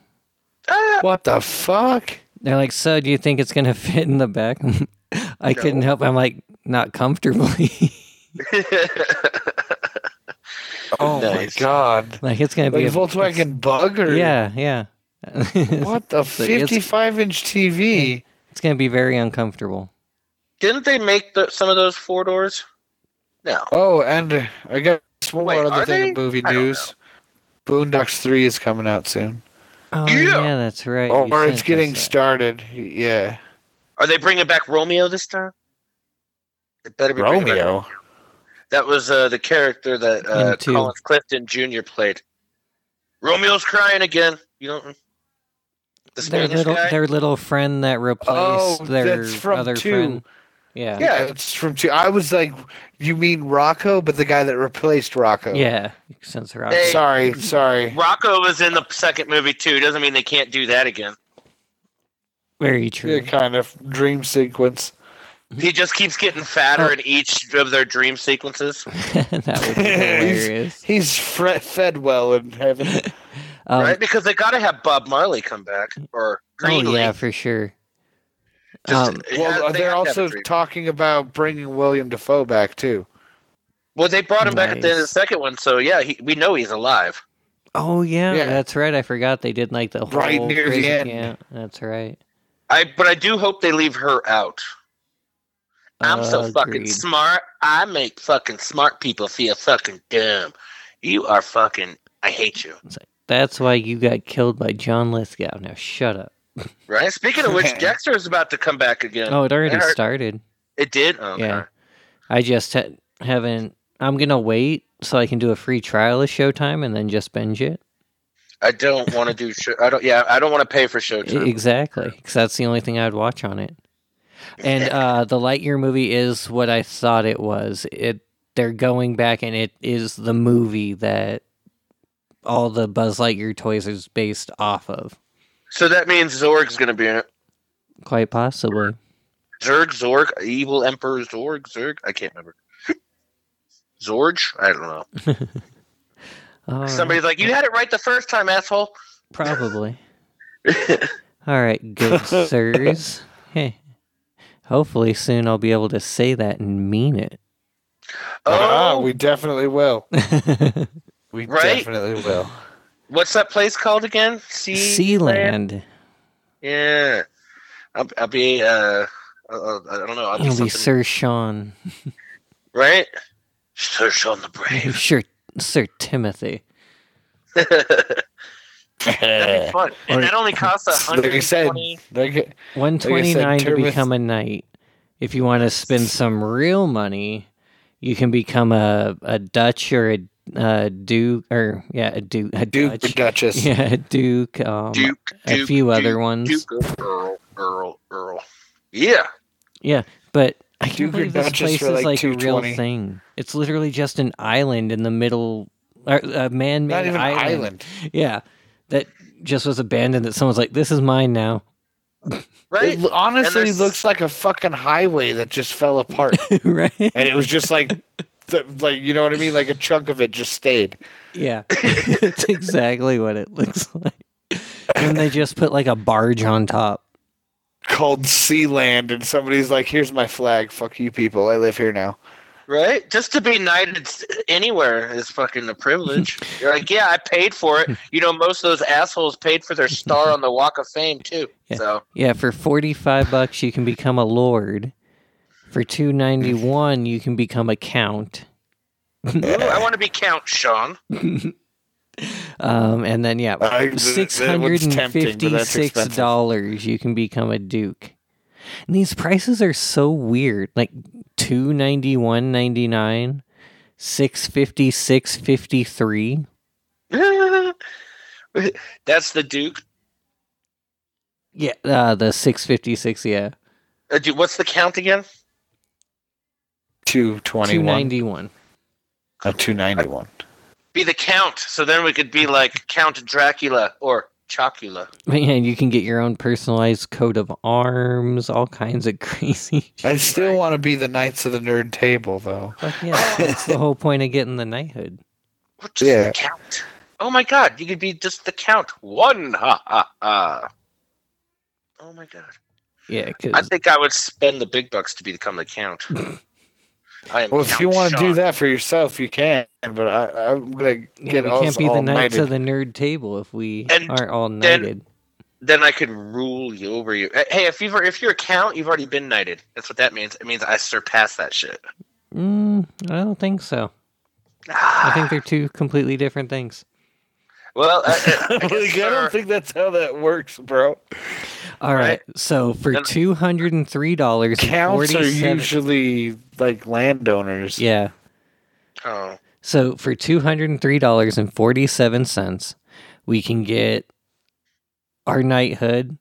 Ah, What the fuck? They're like, "So, do you think it's gonna [LAUGHS] fit in the back?" [LAUGHS] I couldn't help. I'm like, not comfortably. [LAUGHS] Oh Nice. my god. like it's gonna Like be a a Volkswagen Bug or Yeah, yeah. [LAUGHS] What the So it's- 55 inch TV? It's gonna be very uncomfortable. Didn't they make the, some of those four doors? No. Oh, and uh, I got one Wait, more other thing they? in movie news. Boondocks 3 is coming out soon. Oh Yeah. yeah, that's right. Oh, you or it's getting started. Yeah. Are they bringing back Romeo this time? It better be bringing back- Romeo. That was uh, the character that uh, In two. Collins Clifton Jr. played. Romeo's crying again. You don't. The Their Spanish little, guy. their little friend that replaced Oh, their that's from other two. friend. Yeah. Yeah. It's from two. I was like, you mean Rocco, but the guy that replaced Rocco. Yeah. Since they're out. Hey. Sorry, sorry. Rocco was in the second movie too. Doesn't mean they can't do that again. Very Yeah, true. kind of dream sequence. He [LAUGHS] just keeps getting fatter in each of their dream sequences. [LAUGHS] that would be hilarious. He's fre- fed well in heaven. [LAUGHS] Um, right? Because they got to have Bob Marley come back or oh yeah, for sure. Just- Um, Well, has- they they're have to have a also talking about bringing William Dafoe back too. well, they brought him back at the end of the second one, so yeah, he, we know he's alive. Oh yeah, Yeah. that's right. I forgot they did like the whole Right near the end. camp. That's right. I but I do hope they leave her out. I'm so oh, fucking smart. I make fucking smart people feel fucking dumb. You are fucking. I hate you. That's why you got killed by John Lithgow. Now shut up. [LAUGHS] Right. Speaking of which, [LAUGHS] Dexter is about to come back again. Oh, it already I heard- started. It did. Oh, okay. Yeah. I just ha- haven't. I'm gonna wait so I can do a free trial of Showtime and then just binge it. I don't want to do. Show, I don't. Yeah, I don't want to pay for Showtime. Exactly, because that's the only thing I'd watch on it. And [LAUGHS] uh, the Lightyear movie is what I thought it was. It they're going back, and it is the movie that all the Buzz Lightyear toys is based off of. So that means Zorg's going to be in it. Quite possibly. Zerg, Zorg, evil Emperor Zorg, Zerg. I can't remember. [LAUGHS] Zorg? I don't know. [LAUGHS] Somebody's right, like, you had it right the first time, asshole. probably. All right, good sirs. Hey, hopefully soon I'll be able to say that and mean it. Ah, Oh, we definitely will. [LAUGHS] We Right? definitely will. what's that place called again? Sea Sealand. Yeah, I'll, I'll be. Uh, uh, I don't know. I'll be, It'll be Sir Sean. right. Search on the brave. [LAUGHS] Sure, Sir Timothy. [LAUGHS] That'd be [LAUGHS] fun. And that only costs a like I said, 120. like, One twenty nine to become a knight. If you want to spend some real money, you can become a, a Dutch or a, a duke or yeah a duke a Duke or Dutch. Duchess. [LAUGHS] yeah a duke um, Duke, a Duke, few other Duke, ones Duke, Earl, Earl, Earl. Yeah. yeah but I can't Duke believe this Duchess place is like, like a real thing. It's literally just an island in the middle, a man-made Not even island. island. [LAUGHS] Yeah, that just was abandoned. That someone's like, "This is mine now." [LAUGHS] Right. It honestly looks like a fucking highway that just fell apart, [LAUGHS] right? and it was just like, the, like you know what I mean? Like a chunk of it just stayed. Yeah, [LAUGHS] it's exactly what it looks like. And they just put like a barge on top. Called Sealand, and somebody's like, "Here's my flag. Fuck you, people. I live here now." Right? Just to be knighted anywhere is fucking a privilege. [LAUGHS] You're like, yeah, I paid for it. [LAUGHS] You know, most of those assholes paid for their star on the Walk of Fame too. Yeah. So Yeah, for forty-five bucks you can become a lord. For two ninety-one you can become a count. Ooh, I [LAUGHS] want to be Count Sean. Um, and then yeah, I- th- that six was hundred and tempting, but that's fifty-six expensive. dollars you can become a duke. And these prices are so weird. Like two ninety-one ninety-nine. six fifty six fifty three. [LAUGHS] That's the Duke. Yeah, uh, the six fifty six. Yeah, Uh, dude, what's the count again? Two two twenty one. ninety one. Uh, two ninety one. Be the count. So then we could be like Count Dracula or Chocula. Man, you can get your own personalized coat of arms, all kinds of [LAUGHS] crazy. I still want to be the Knights of the Nerd Table, though. Fuck yeah, that's the whole point of getting the knighthood. What, just Yeah. the count. Oh my god, you could be just the count. One ha ha ha. Oh my god. Yeah, I think I would spend the big bucks to become the count. [LAUGHS] I am Well, if you want to do that for yourself, you can. But I, I'm gonna yeah, get we can't be the knights of the nerd table if we And aren't all knighted. then I could rule you over you. Hey, if you've if you're a count, you've already been knighted. That's what that means. It means I surpassed that shit. Mm, I don't think so. I Ah, think they're two completely different things. Well, [LAUGHS] I, I, I Like, I don't think that's how that works, bro. All right. Right. So for two hundred and three dollars, Counts are usually like landowners. yeah. oh, So for two hundred and three dollars and forty seven cents, we can get our knighthood,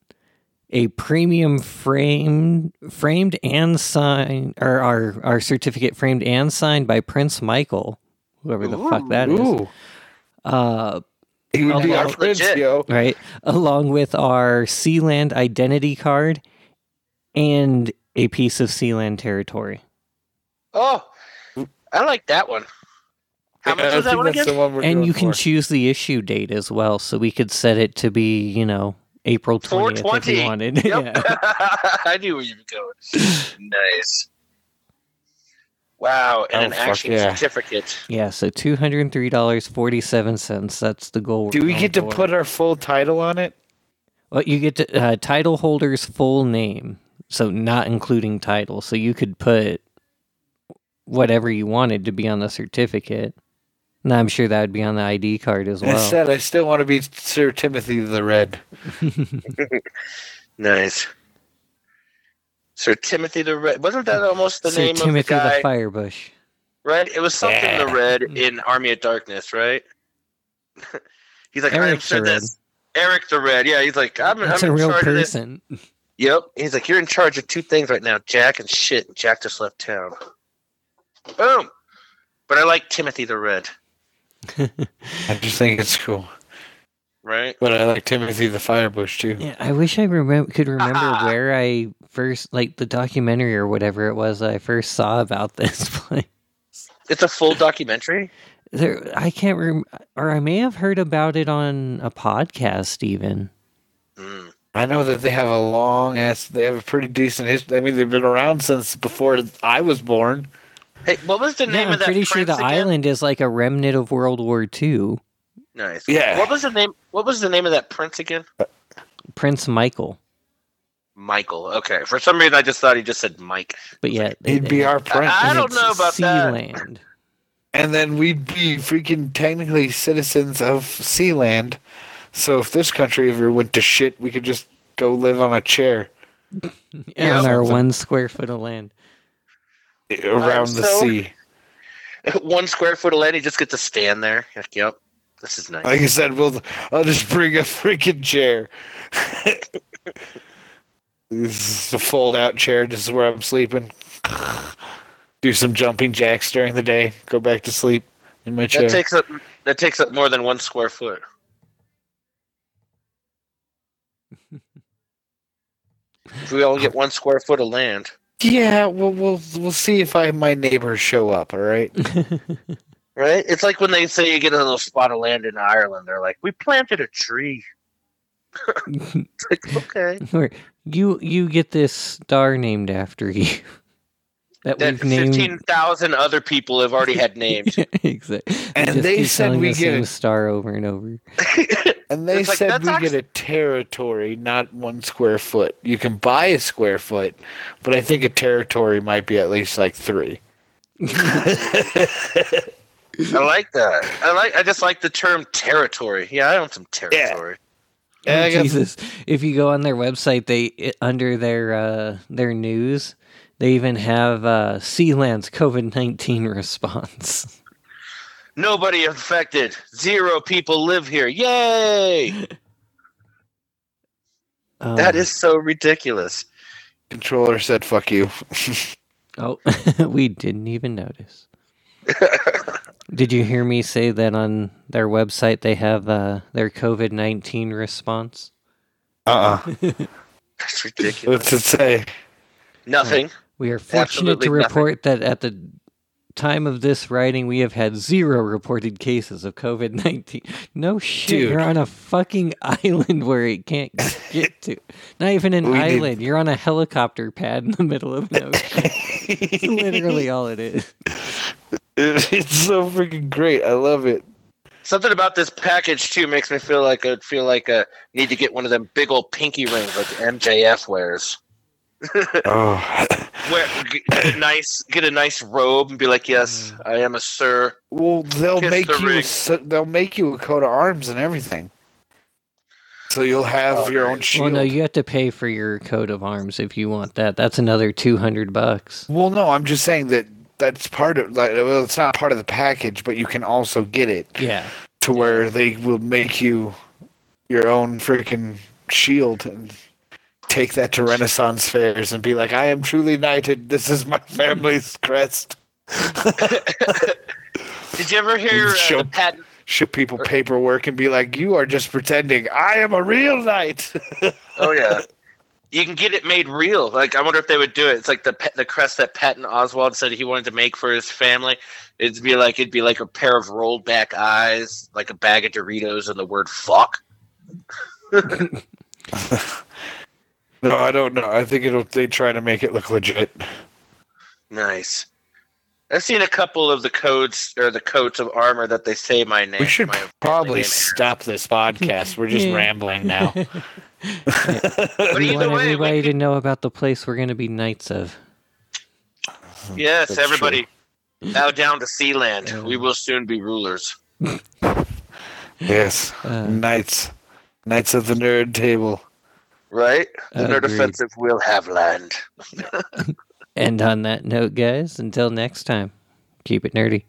a premium framed framed and signed, or our our certificate framed and signed by Prince Michael, whoever the fuck that is. Ooh, Uh, he would be our that's prince, legit. yo. right, along with our Sealand identity card and a piece of Sealand territory. oh, I like that one. How much I was that one again? one and you can for. choose the issue date as well, so we could set it to be, you know, April twentieth if we 420. wanted. [LAUGHS] Yep. yeah. [LAUGHS] I knew where you were going. nice. Wow, and Oh, an action yeah. certificate. Yeah, so two hundred and three dollars forty seven cents. That's the goal. Do we going get to for. put our full title on it? Well, you get to uh, title holder's full name, so not including title. So you could put whatever you wanted to be on the certificate. And I'm sure that would be on the ID card as well. I said I still want to be Sir Timothy the Red. [LAUGHS] [LAUGHS] Nice. Sir Timothy the Red. Wasn't that almost the Sir name Timothy of the guy? the Firebush. right? It was something the Red hmm. in Army of Darkness, right? [LAUGHS] he's like, I'm Eric sure the Red. this. Eric the Red. Yeah, he's like, I'm, That's I'm a in real charge of this. person. [LAUGHS] Yep. He's like, you're in charge of two things right now, Jack and shit. And Jack just left town. Boom. But I like Timothy the Red, [LAUGHS] I just think it's cool. Right? But I like Timothy the Firebush too. Yeah, I wish I remem- could remember Ah. [LAUGHS] where I first, like the documentary or whatever it was I first saw about [LAUGHS] this place. It's a full documentary. There, I can't rem- or I may have heard about it on a podcast even. Mm. I know that they have a long ass. They have a pretty decent history. I mean, they've been around since before I was born. Hey, what was the Yeah, name I'm of that pretty sure the again? island is like a remnant of World War II. Nice. Yeah. What was the name? What was the name of that prince again? Prince Michael. Michael. Okay. For some reason, I just thought he just said Mike. But yeah, He'd be our prince, I and don't know about that. Sealand. and then we'd be freaking technically citizens of Sealand. So if this country ever went to shit, we could just go live on a chair [LAUGHS] Yeah, on our one square foot of land. around the so- sea. [LAUGHS] One square foot of land, you just get to stand there. Like, yep, this is nice. Like I said, we'll. I'll just bring a freaking chair. this is a fold-out chair. This is where I'm sleeping. Do some jumping jacks during the day. Go back to sleep in my chair. that takes up that takes up more than one square foot. [LAUGHS] if we all get one square foot of land, yeah, well, we'll we'll see if I my neighbors show up. All right. [LAUGHS] right? It's like when they say you get a little spot of land in Ireland. They're like, "We planted a tree." [LAUGHS] It's like, okay. [LAUGHS] You you get this star named after you. [LAUGHS] that That we've named fifteen thousand other people have already had named. exactly. And they said we the get same it. star over and over. And they It's said that's we actu- get a territory, not one square foot. You can buy a square foot, but I think a territory might be at least like three. I like that. I like. I just like the term territory. Yeah, I own some territory. Yeah, I Oh, Jesus! If you go on their website, they it, under their uh, their news, they even have uh, Sealand's COVID nineteen response. Nobody infected. Zero people live here. Yay! Um, That is so ridiculous. Controller said, "Fuck you." [LAUGHS] Oh, [LAUGHS] we didn't even notice. [LAUGHS] Did you hear me say that on their website they have uh, their COVID 19 response? Uh. uh [LAUGHS] That's ridiculous. What's it say? Nothing. We are fortunate Absolutely to nothing. report that at the time of this writing, we have had zero reported cases of COVID 19. No shit, Dude. you're on a fucking [LAUGHS] island where it can't get to. Not even an We need- island, you're on a helicopter pad in the middle of an [LAUGHS] ocean. It's literally all it is. [LAUGHS] It's so freaking great. I love it. Something about this package too makes me feel like I feel like I need to get one of them big old pinky rings like MJF wears. [LAUGHS] Oh. Wear, get a nice, get a nice robe and be like, "Yes, mm. I am a sir." Well, they'll Kiss make the you a, they'll make you a coat of arms and everything. So you'll have Oh, your own shield. Well, no, you have to pay for your coat of arms if you want that. That's another 200 bucks. Well, no, I'm just saying that that's part of like well, it's not part of the package, but you can also get it Yeah. to where they will make you your own freaking shield and take that to Renaissance fairs and be like, "I am truly knighted. This is my family's crest." [LAUGHS] Did you ever hear [LAUGHS] uh, the patent? Show people paperwork and be like, "You are just pretending. I am a real knight." [LAUGHS] Oh yeah, you can get it made real. Like I wonder if they would do it. It's like the the crest that Patton Oswalt said he wanted to make for his family. It'd be like it'd be like a pair of rolled back eyes, like a bag of Doritos, and the word "fuck." [LAUGHS] no, I don't know. I think it'll. They try to make it look legit. Nice. I've seen a couple of the codes or the coats of armor that they say my name. We should probably stop this podcast. We're just [LAUGHS] rambling now. [LAUGHS] But we want way, everybody we- to know about the place we're going to be knights of. Yes, That's everybody, bow down to Sealand. We will soon be rulers. yes, Uh, knights, knights of the nerd table. Right? The nerd Agreed. offensive will have land. [LAUGHS] and on that note, guys, until next time, keep it nerdy.